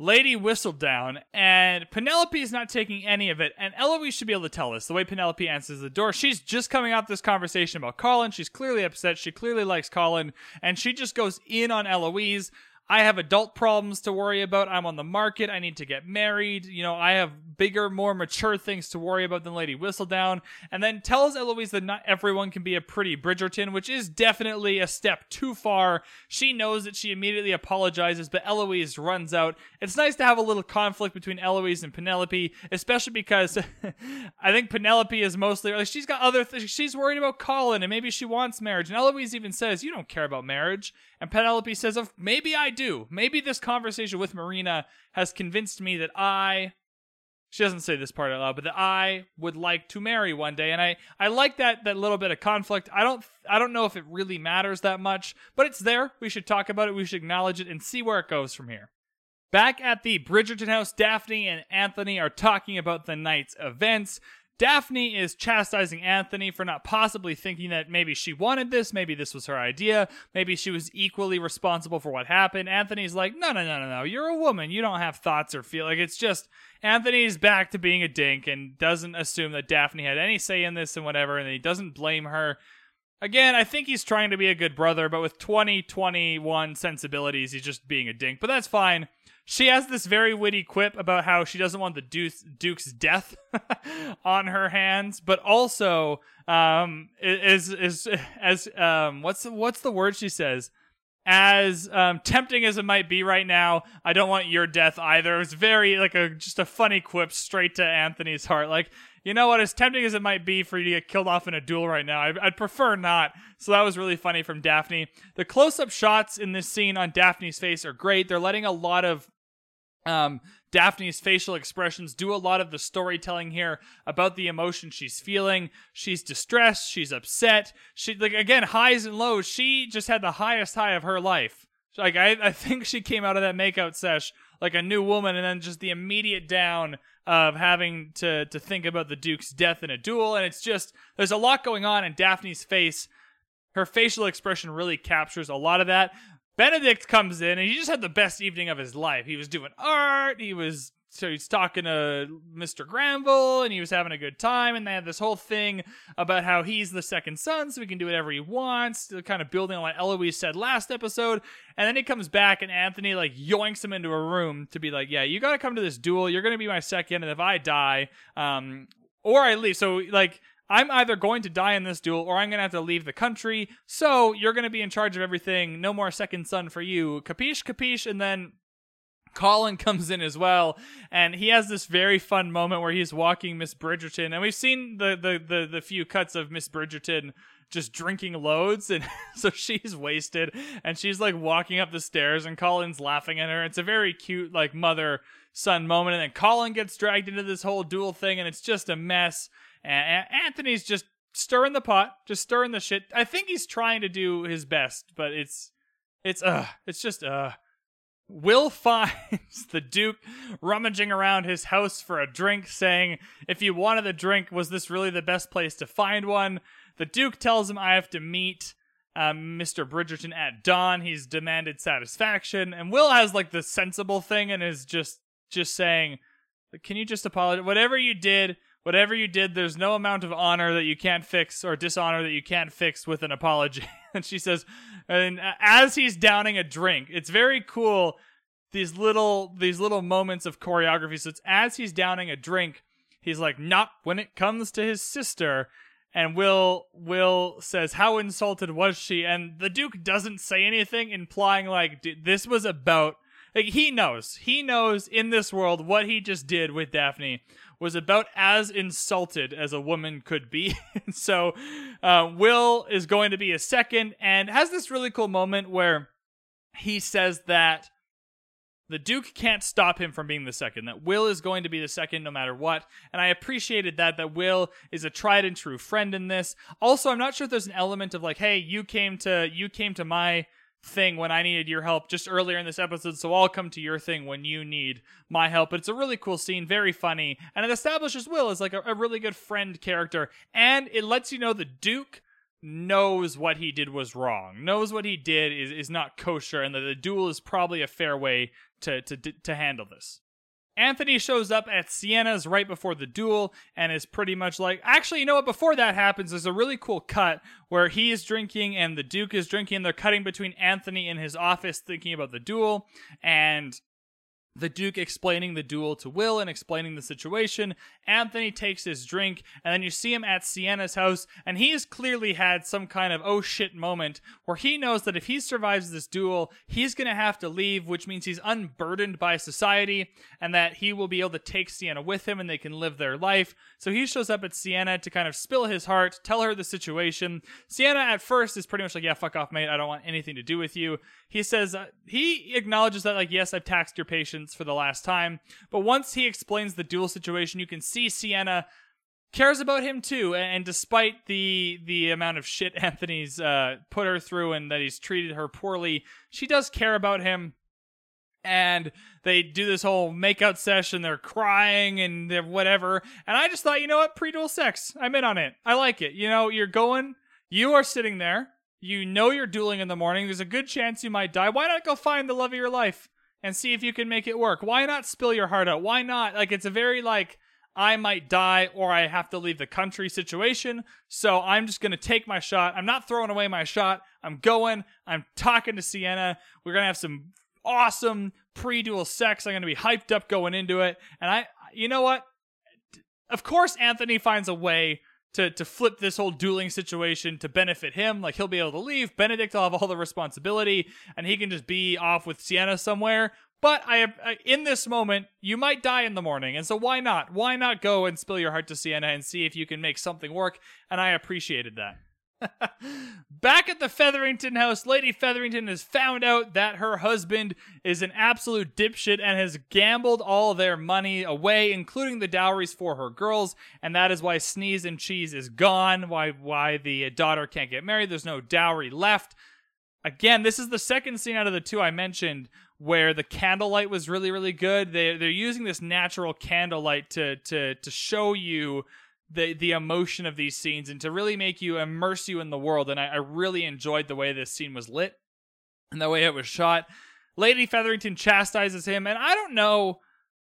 Lady Whistledown, and Penelope is not taking any of it, and Eloise should be able to tell us the way Penelope answers the door. She's just coming out this conversation about Colin. She's clearly upset. She clearly likes Colin, and she just goes in on Eloise. I have adult problems to worry about. I'm on the market. I need to get married. You know, I have bigger, more mature things to worry about than Lady Whistledown. And then tells Eloise that not everyone can be a pretty Bridgerton, which is definitely a step too far. She knows that she immediately apologizes, but Eloise runs out. It's nice to have a little conflict between Eloise and Penelope, especially because I think Penelope is mostly like she's got other things. She's worried about Colin and maybe she wants marriage. And Eloise even says, "You don't care about marriage." And Penelope says, "Of maybe I do. Maybe this conversation with Marina has convinced me that I." She doesn't say this part out loud, but that I would like to marry one day, and I, I like that that little bit of conflict. I don't I don't know if it really matters that much, but it's there. We should talk about it. We should acknowledge it and see where it goes from here. Back at the Bridgerton house, Daphne and Anthony are talking about the night's events. Daphne is chastising Anthony for not possibly thinking that maybe she wanted this, maybe this was her idea, maybe she was equally responsible for what happened. Anthony's like, no, no, no, no, no, you're a woman. You don't have thoughts or feel like it's just Anthony's back to being a dink and doesn't assume that Daphne had any say in this and whatever, and he doesn't blame her. Again, I think he's trying to be a good brother, but with 2021 sensibilities, he's just being a dink. But that's fine. She has this very witty quip about how she doesn't want the Duke's, Duke's death on her hands, but also um, is is as um, what's what's the word she says? As um, tempting as it might be right now, I don't want your death either. It's very like a just a funny quip straight to Anthony's heart. Like you know what? As tempting as it might be for you to get killed off in a duel right now, I'd, prefer not. So that was really funny from Daphne. The close up shots in this scene on Daphne's face are great. They're letting a lot of um, Daphne's facial expressions do a lot of the storytelling here about the emotion she's feeling. She's distressed. She's upset. She like again highs and lows. She just had the highest high of her life. Like I, I think she came out of that makeout sesh like a new woman, and then just the immediate down of having to to think about the Duke's death in a duel. And it's just there's a lot going on in Daphne's face. Her facial expression really captures a lot of that. Benedict comes in and he just had the best evening of his life. He was doing art. He was so he's talking to Mr. Granville and he was having a good time. And they had this whole thing about how he's the second son, so he can do whatever he wants, kind of building on what Eloise said last episode. And then he comes back and Anthony like yoinks him into a room to be like, yeah, you got to come to this duel. You're going to be my second. And if I die, um, or I leave. So like I'm either going to die in this duel or I'm going to have to leave the country. So you're going to be in charge of everything. No more second son for you. Capiche, capiche. And then Colin comes in as well, and he has this very fun moment where he's walking Miss Bridgerton, and we've seen the the the, the few cuts of Miss Bridgerton just drinking loads, and so she's wasted, and she's like walking up the stairs, and Colin's laughing at her. It's a very cute like mother son moment, and then Colin gets dragged into this whole duel thing, and it's just a mess. And Anthony's just stirring the pot, just stirring the shit. I think he's trying to do his best, but it's it's uh it's just uh Will finds the Duke rummaging around his house for a drink, saying, If you wanted a drink, was this really the best place to find one? The Duke tells him I have to meet um, Mr. Bridgerton at dawn. He's demanded satisfaction. And Will has like the sensible thing and is just just saying, Can you just apologize? Whatever you did, whatever you did, there's no amount of honor that you can't fix or dishonor that you can't fix with an apology. and she says, and as he's downing a drink, it's very cool. These little these little moments of choreography. So it's as he's downing a drink, he's like, not when it comes to his sister. And Will Will says, "How insulted was she?" And the Duke doesn't say anything, implying like this was about like he knows he knows in this world what he just did with Daphne was about as insulted as a woman could be. so uh, Will is going to be a second and has this really cool moment where he says that the Duke can't stop him from being the second. That Will is going to be the second no matter what. And I appreciated that, that Will is a tried and true friend in this. Also, I'm not sure if there's an element of like, hey, you came to you came to my thing when I needed your help just earlier in this episode, so I'll come to your thing when you need my help. But it's a really cool scene, very funny, and it establishes Will as like a, a really good friend character, and it lets you know the Duke knows what he did was wrong, knows what he did is, is not kosher, and that the duel is probably a fair way to to to handle this. Anthony shows up at Siena's right before the duel and is pretty much like, actually, you know what? Before that happens, there's a really cool cut where he is drinking and the Duke is drinking. They're cutting between Anthony in his office thinking about the duel and the Duke explaining the duel to Will and explaining the situation. Anthony takes his drink, and then you see him at Siena's house, and he's clearly had some kind of oh shit moment where he knows that if he survives this duel, he's gonna have to leave, which means he's unburdened by society, and that he will be able to take Siena with him and they can live their life. So he shows up at Siena to kind of spill his heart, tell her the situation. Siena at first is pretty much like, yeah, fuck off, mate. I don't want anything to do with you. He says, uh, he acknowledges that, like, yes, I've taxed your patience for the last time. But once he explains the duel situation, you can see Siena cares about him too. And despite the the amount of shit Anthony's uh, put her through and that he's treated her poorly, she does care about him. And they do this whole makeout session. They're crying and they're whatever. And I just thought, you know what? Pre duel sex. I'm in on it. I like it. You know, you're going, you are sitting there. You know you're dueling in the morning. There's a good chance you might die. Why not go find the love of your life and see if you can make it work? Why not spill your heart out? Why not? Like, it's a very, like, I might die or I have to leave the country situation. So I'm just going to take my shot. I'm not throwing away my shot. I'm going. I'm talking to Siena. We're going to have some awesome pre duel sex. I'm going to be hyped up going into it. And I, you know what? Of course, Anthony finds a way to to flip this whole dueling situation to benefit him. Like he'll be able to leave. Benedict will have all the responsibility, and he can just be off with Siena somewhere. But I, in this moment, you might die in the morning, and so why not? Why not go and spill your heart to Siena and see if you can make something work? And I appreciated that. Back at the Featherington house, Lady Featherington has found out that her husband is an absolute dipshit and has gambled all their money away, including the dowries for her girls, and that is why Sneeze and Cheese is gone. Why why the daughter can't get married? There's no dowry left. Again, this is the second scene out of the two I mentioned where the candlelight was really really good. They they're using this natural candlelight to to to show you the the emotion of these scenes and to really make you immerse you in the world. And I, I really enjoyed the way this scene was lit and the way it was shot. Lady Featherington chastises him, and I don't know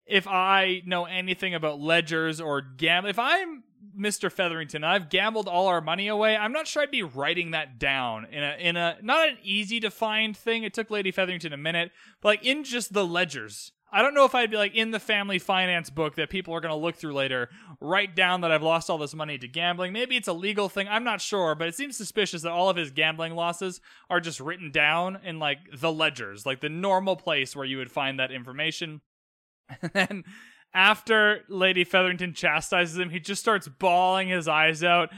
if I know anything about ledgers or gambling. If I'm Mr. Featherington, and I've gambled all our money away. I'm not sure I'd be writing that down in a in a not an easy to find thing. It took Lady Featherington a minute, but like in just the ledgers. I don't know if I'd be like in the family finance book that people are going to look through later, write down that I've lost all this money to gambling. Maybe it's a legal thing. I'm not sure, but it seems suspicious that all of his gambling losses are just written down in like the ledgers, like the normal place where you would find that information. And then after Lady Featherington chastises him, he just starts bawling his eyes out.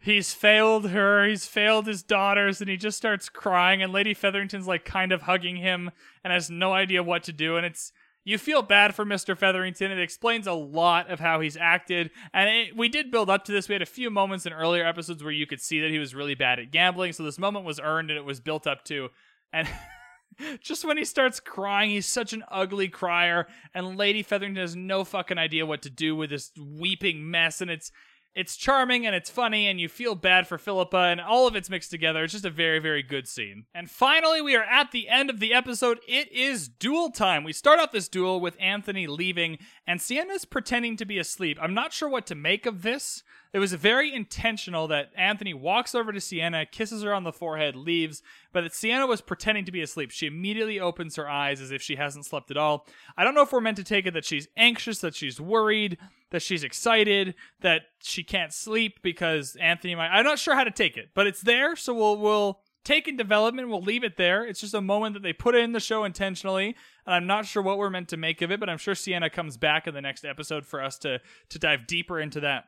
He's failed her, he's failed his daughters, and he just starts crying. And Lady Featherington's like kind of hugging him and has no idea what to do. And it's you feel bad for Mr. Featherington. It explains a lot of how he's acted. And it, we did build up to this. We had a few moments in earlier episodes where you could see that he was really bad at gambling. So this moment was earned and it was built up to. And just when he starts crying, he's such an ugly crier. And Lady Featherington has no fucking idea what to do with this weeping mess. And it's it's charming and it's funny and you feel bad for Philippa and all of it's mixed together. It's just a very, very good scene. And finally, we are at the end of the episode. It is duel time. We start off this duel with Anthony leaving and Siena's pretending to be asleep. I'm not sure what to make of this. It was very intentional that Anthony walks over to Siena, kisses her on the forehead, leaves, but that Siena was pretending to be asleep. She immediately opens her eyes as if she hasn't slept at all. I don't know if we're meant to take it that she's anxious, that she's worried, that she's excited, that she can't sleep because Anthony might. I'm not sure how to take it, but it's there, so we'll we'll take in development. We'll leave it there. It's just a moment that they put in the show intentionally, and I'm not sure what we're meant to make of it. But I'm sure Siena comes back in the next episode for us to to dive deeper into that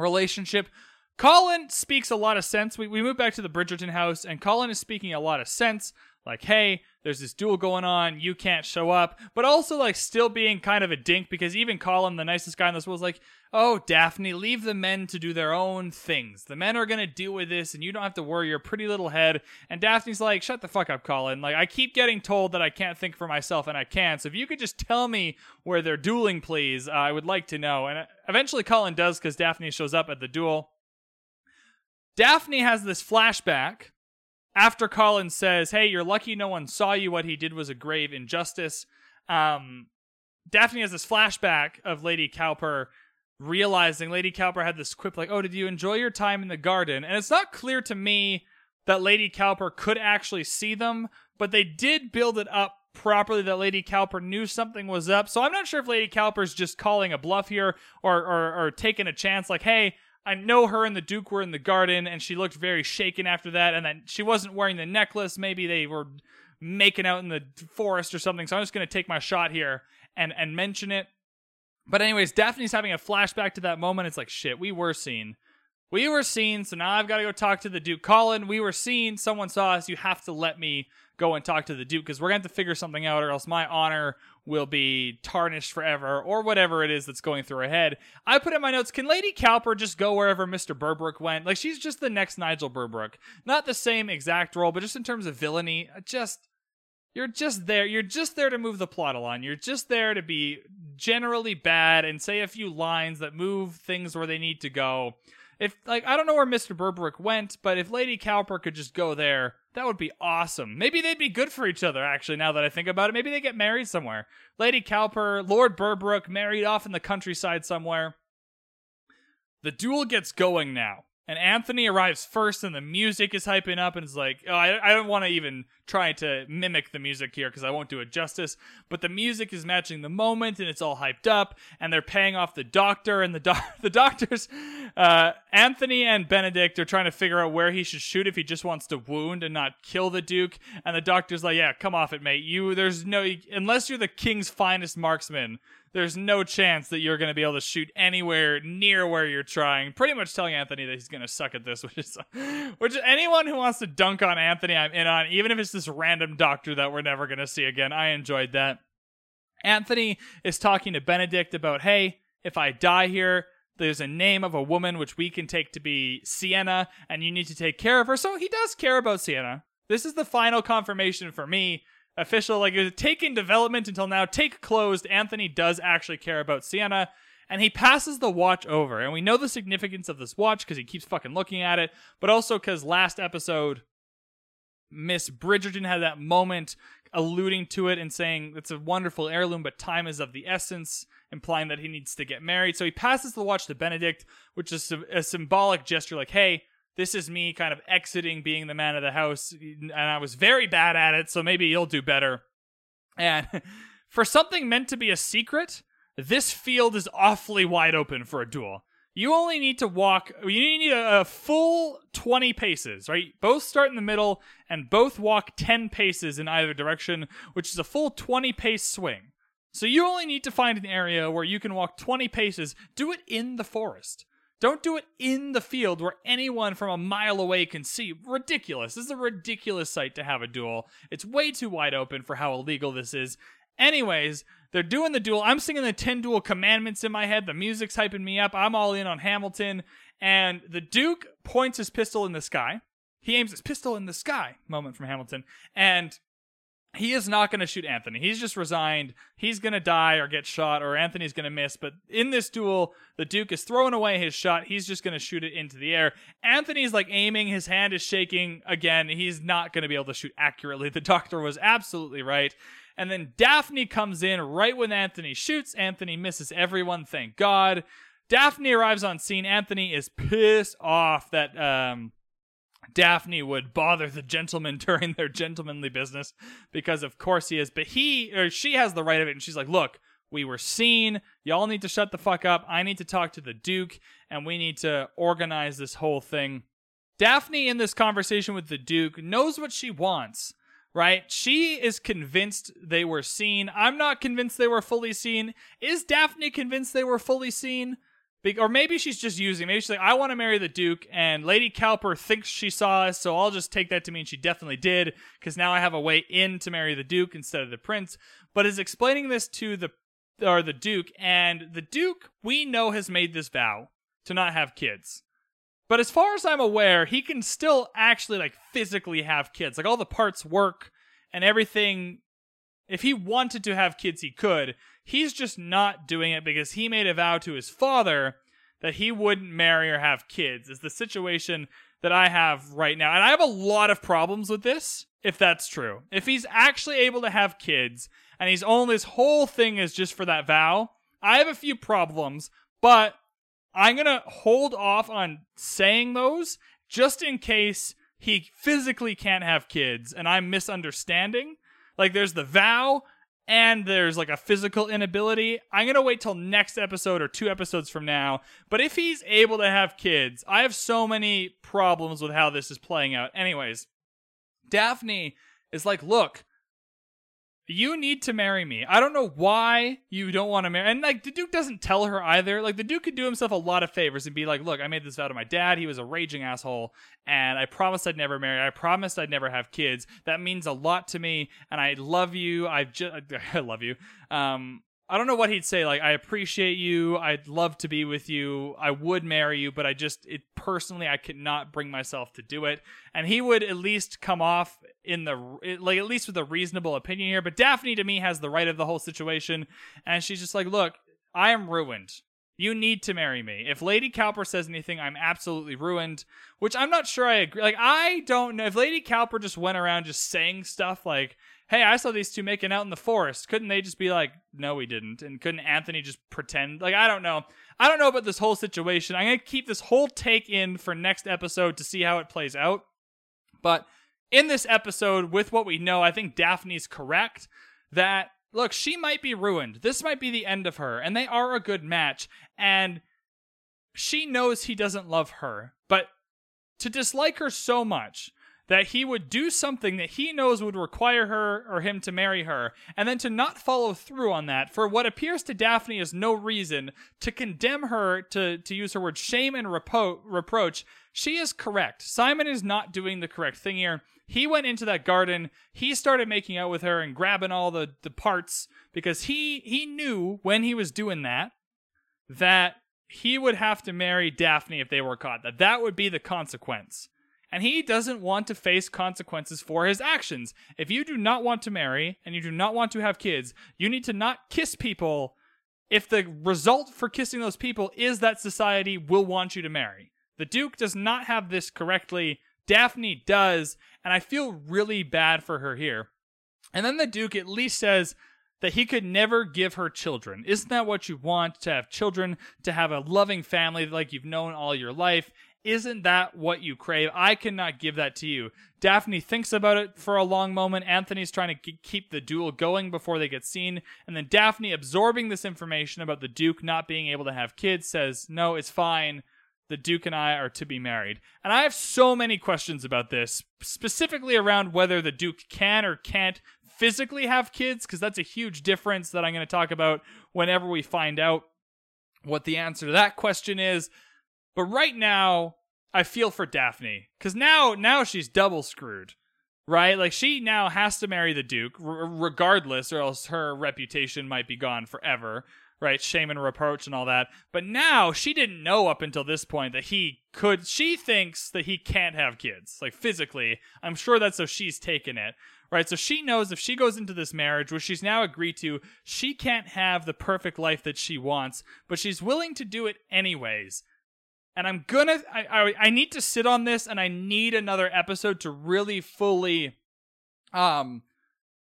relationship. Colin speaks a lot of sense. We, we move back to the Bridgerton house, and Colin is speaking a lot of sense. Like, hey, there's this duel going on, you can't show up, but also like still being kind of a dink because even Colin, the nicest guy in this world, is like, oh, Daphne, leave the men to do their own things. The men are gonna deal with this, and you don't have to worry your pretty little head. And Daphne's like, shut the fuck up, Colin. Like, I keep getting told that I can't think for myself, and I can't. So if you could just tell me where they're dueling, please, uh, I would like to know. And eventually, Colin does because Daphne shows up at the duel. Daphne has this flashback after Colin says, Hey, you're lucky no one saw you. What he did was a grave injustice. um, Daphne has this flashback of Lady Cowper realizing Lady Cowper had this quip like, "Oh, did you enjoy your time in the garden?" And it's not clear to me that Lady Cowper could actually see them, but they did build it up properly that Lady Cowper knew something was up. So I'm not sure if Lady Cowper's just calling a bluff here or or, or taking a chance like, "Hey, I know her and the Duke were in the garden, and she looked very shaken after that, and then she wasn't wearing the necklace. Maybe they were making out in the forest or something. So I'm just going to take my shot here and and mention it. But anyways, Daphne's having a flashback to that moment. It's like shit. We were seen. We were seen. So now I've got to go talk to the Duke. Colin, we were seen. Someone saw us. You have to let me go and talk to the Duke because we're going to have to figure something out, or else my honor will be tarnished forever, or whatever it is that's going through her head. I put in my notes, can Lady Cowper just go wherever Mr. Berbrook went? Like, she's just the next Nigel Berbrook. Not the same exact role, but just in terms of villainy, just. You're just there. You're just there to move the plot along. You're just there to be generally bad and say a few lines that move things where they need to go. If like I don't know where Mr. Berbrook went, but if Lady Cowper could just go there, that would be awesome. Maybe they'd be good for each other, actually, now that I think about it. Maybe they get married somewhere. Lady Cowper, Lord Berbrook, married off in the countryside somewhere. The duel gets going now. And Anthony arrives first, and the music is hyping up, and it's like, oh, I, I don't want to even try to mimic the music here because I won't do it justice. But the music is matching the moment, and it's all hyped up, and they're paying off the doctor, and the doc- the doctors, uh, Anthony and Benedict are trying to figure out where he should shoot if he just wants to wound and not kill the Duke. And the doctor's like, yeah, come off it, mate. You, there's no, unless you're the king's finest marksman, there's no chance that you're going to be able to shoot anywhere near where you're trying. Pretty much telling Anthony that he's going to suck at this, which is, which anyone who wants to dunk on Anthony, I'm in on, even if it's this random doctor that we're never going to see again. I enjoyed that. Anthony is talking to Benedict about, hey, if I die here, there's a name of a woman which we can take to be Siena, and you need to take care of her. So he does care about Siena. This is the final confirmation for me official like it was taken development until now take closed anthony does actually care about Siena and he passes the watch over and we know the significance of this watch because he keeps fucking looking at it but also because last episode miss bridgerton had that moment alluding to it and saying it's a wonderful heirloom but time is of the essence implying that he needs to get married. So he passes the watch to benedict which is a symbolic gesture like hey this is me kind of exiting being the man of the house and i was very bad at it so maybe you'll do better. And for something meant to be a secret this field is awfully wide open for a duel you only need to walk you need a, a, full 20 paces right both start in the middle and both walk 10 paces in either direction which is a full 20 pace swing so you only need to find an area where you can walk 20 paces do it in the forest don't do it in the field where anyone from a mile away can see. Ridiculous. This is a ridiculous site to have a duel. It's way too wide open for how illegal this is. Anyways, they're doing the duel. I'm singing the 10 duel commandments in my head. The music's hyping me up. I'm all in on Hamilton. And the Duke points his pistol in the sky. He aims his pistol in the sky. Moment from Hamilton. And he is not going to shoot Anthony. He's just resigned. He's going to die or get shot, or Anthony's going to miss. But in this duel, the Duke is throwing away his shot. He's just going to shoot it into the air. Anthony's like aiming. His hand is shaking. Again, he's not going to be able to shoot accurately. The doctor was absolutely right. And then Daphne comes in right when Anthony shoots. Anthony misses everyone, thank God. Daphne arrives on scene. Anthony is pissed off that um, Daphne would bother the gentleman during their gentlemanly business because of course he is. But he or she has the right of it, and she's like, look, we were seen. Y'all need to shut the fuck up. I need to talk to the Duke, and we need to organize this whole thing. Daphne, in this conversation with the Duke, knows what she wants, right? She is convinced they were seen. I'm not convinced they were fully seen. Is Daphne convinced they were fully seen? Be- or maybe she's just using. Maybe she's like, I want to marry the Duke, and Lady Cowper thinks she saw us, so I'll just take that to mean she definitely did, because now I have a way in to marry the Duke instead of the Prince. But is explaining this to the or the Duke, and the Duke we know has made this vow to not have kids. But as far as I'm aware, he can still actually like physically have kids. Like all the parts work and everything. If he wanted to have kids, he could. He's just not doing it because he made a vow to his father that he wouldn't marry or have kids, is the situation that I have right now. And I have a lot of problems with this, if that's true. If he's actually able to have kids, and he's only this whole thing is just for that vow. I have a few problems, but I'm gonna hold off on saying those just in case he physically can't have kids and I'm misunderstanding. Like there's the vow and there's like a physical inability. I'm gonna wait till next episode or two episodes from now. But if he's able to have kids, I have so many problems with how this is playing out. Anyways, Daphne is like, look, you need to marry me. I don't know why you don't want to marry. And like the Duke doesn't tell her either. Like the Duke could do himself a lot of favors and be like, "Look, I made this vow to my dad. He was a raging asshole, and I promised I'd never marry. I promised I'd never have kids. That means a lot to me, and I love you. I've just I love you. Um, I don't know what he'd say. Like, I appreciate you. I'd love to be with you. I would marry you, but I just, it personally, I could not bring myself to do it. And he would at least come off in the, like, at least with a reasonable opinion here. But Daphne, to me, has the right of the whole situation. And she's just like, look, I am ruined. You need to marry me. If Lady Cowper says anything, I'm absolutely ruined. Which I'm not sure I agree. Like, I don't know. If Lady Cowper just went around just saying stuff like, hey, I saw these two making out in the forest. Couldn't they just be like, no, we didn't? And couldn't Anthony just pretend? Like, I don't know. I don't know about this whole situation. I'm going to keep this whole take in for next episode to see how it plays out. But in this episode, with what we know, I think Daphne's correct that, look, she might be ruined. This might be the end of her. And they are a good match. And she knows he doesn't love her. But to dislike her so much that he would do something that he knows would require her or him to marry her, and then to not follow through on that for what appears to Daphne is no reason to condemn her to to use her word shame and repo- reproach. She is correct. Simon is not doing the correct thing here. He went into that garden. He started making out with her and grabbing all the, the parts because he he knew when he was doing that that he would have to marry Daphne if they were caught. That that would be the consequence and he doesn't want to face consequences for his actions. If you do not want to marry and you do not want to have kids, you need to not kiss people if the result for kissing those people is that society will want you to marry. The Duke does not have this correctly. Daphne does, and I feel really bad for her here. And then the Duke at least says that he could never give her children. Isn't that what you want? To have children, to have a loving family like you've known all your life. Isn't that what you crave? I cannot give that to you. Daphne thinks about it for a long moment. Anthony's trying to keep the duel going before they get seen. And then Daphne, absorbing this information about the Duke not being able to have kids, says, No, it's fine. The Duke and I are to be married. And I have so many questions about this, specifically around whether the Duke can or can't physically have kids, because that's a huge difference that I'm going to talk about whenever we find out what the answer to that question is. But right now, I feel for Daphne because now now she's double screwed, right? Like she now has to marry the Duke r- regardless, or else her reputation might be gone forever, right? Shame and reproach and all that. But now she didn't know up until this point that he could. She thinks that he can't have kids, like physically. I'm sure that's how she's taken it. Right, so she knows if she goes into this marriage, which she's now agreed to, she can't have the perfect life that she wants, but she's willing to do it anyways and I'm gonna I, I, I need to sit on this and I need another episode to really fully um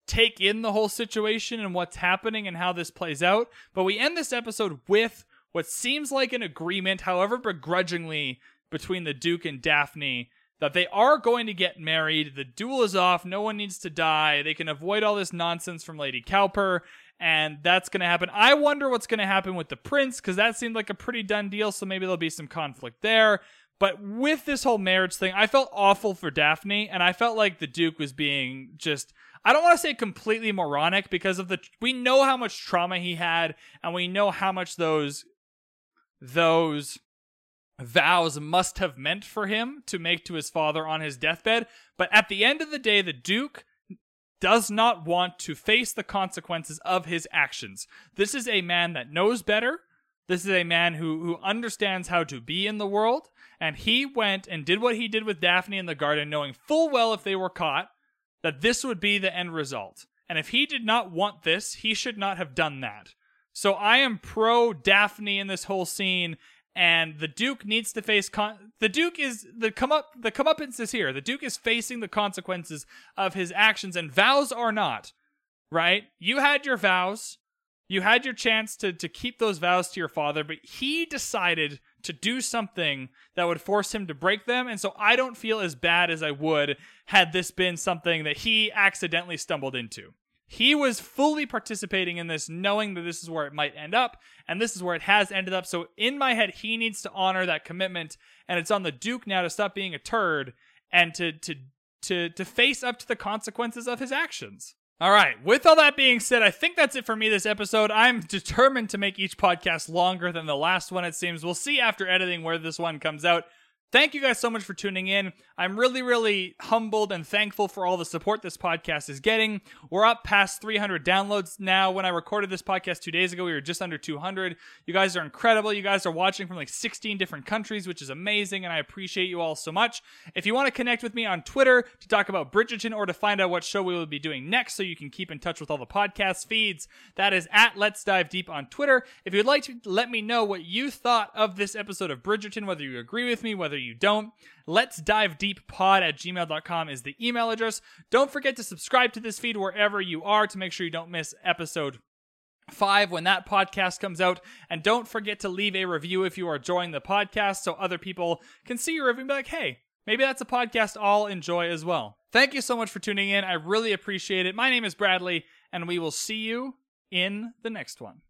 take in the whole situation and what's happening and how this plays out. But we end this episode with what seems like an agreement, however begrudgingly, between the Duke and Daphne that they are going to get married. The duel is off. No one needs to die. They can avoid all this nonsense from Lady Cowper and that's going to happen. I wonder what's going to happen with the prince because that seemed like a pretty done deal. So maybe there'll be some conflict there. But with this whole marriage thing, I felt awful for Daphne, and I felt like the Duke was being just. I don't want to say completely moronic because of the we know how much trauma he had and we know how much those those vows must have meant for him to make to his father on his deathbed but at the end of the day the duke does not want to face the consequences of his actions. This is a man that knows better. This is a man who, who understands how to be in the world. And he went and did what he did with Daphne in the garden, knowing full well if they were caught, that this would be the end result. And if he did not want this, he should not have done that. So I am pro Daphne in this whole scene, and the Duke needs to face con- the Duke is the come up the comeuppance is here. The Duke is facing the consequences of his actions, and vows are not. right? You had your vows. You had your chance to, to keep those vows to your father, but he decided to do something that would force him to break them. And so I don't feel as bad as I would had this been something that he accidentally stumbled into. He was fully participating in this, knowing that this is where it might end up, and this is where it has ended up. So in my head, he needs to honor that commitment, and it's on the Duke now to stop being a turd and to to to to face up to the consequences of his actions. All right, with all that being said, I think that's it for me this episode. I'm determined to make each podcast longer than the last one, it seems. We'll see after editing where this one comes out. Thank you guys so much for tuning in. I'm really, really humbled and thankful for all the support this podcast is getting. We're up past 300 downloads now. When I recorded this podcast two days ago, we were just under 200. You guys are incredible. You guys are watching from like 16 different countries, which is amazing, and I appreciate you all so much. If you want to connect with me on Twitter to talk about Bridgerton or to find out what show we will be doing next so you can keep in touch with all the podcast feeds, that is at Let's Dive Deep on Twitter. If you'd like to let me know what you thought of this episode of Bridgerton, whether you agree with me, whether you don't, let's dive deep pod at gmail.com is the email address. Don't forget to subscribe to this feed wherever you are to make sure you don't miss episode five when that podcast comes out. And don't forget to leave a review if you are enjoying the podcast so other people can see your review and be like, hey, maybe that's a podcast I'll enjoy as well. Thank you so much for tuning in. I really appreciate it. My name is Bradley, and we will see you in the next one.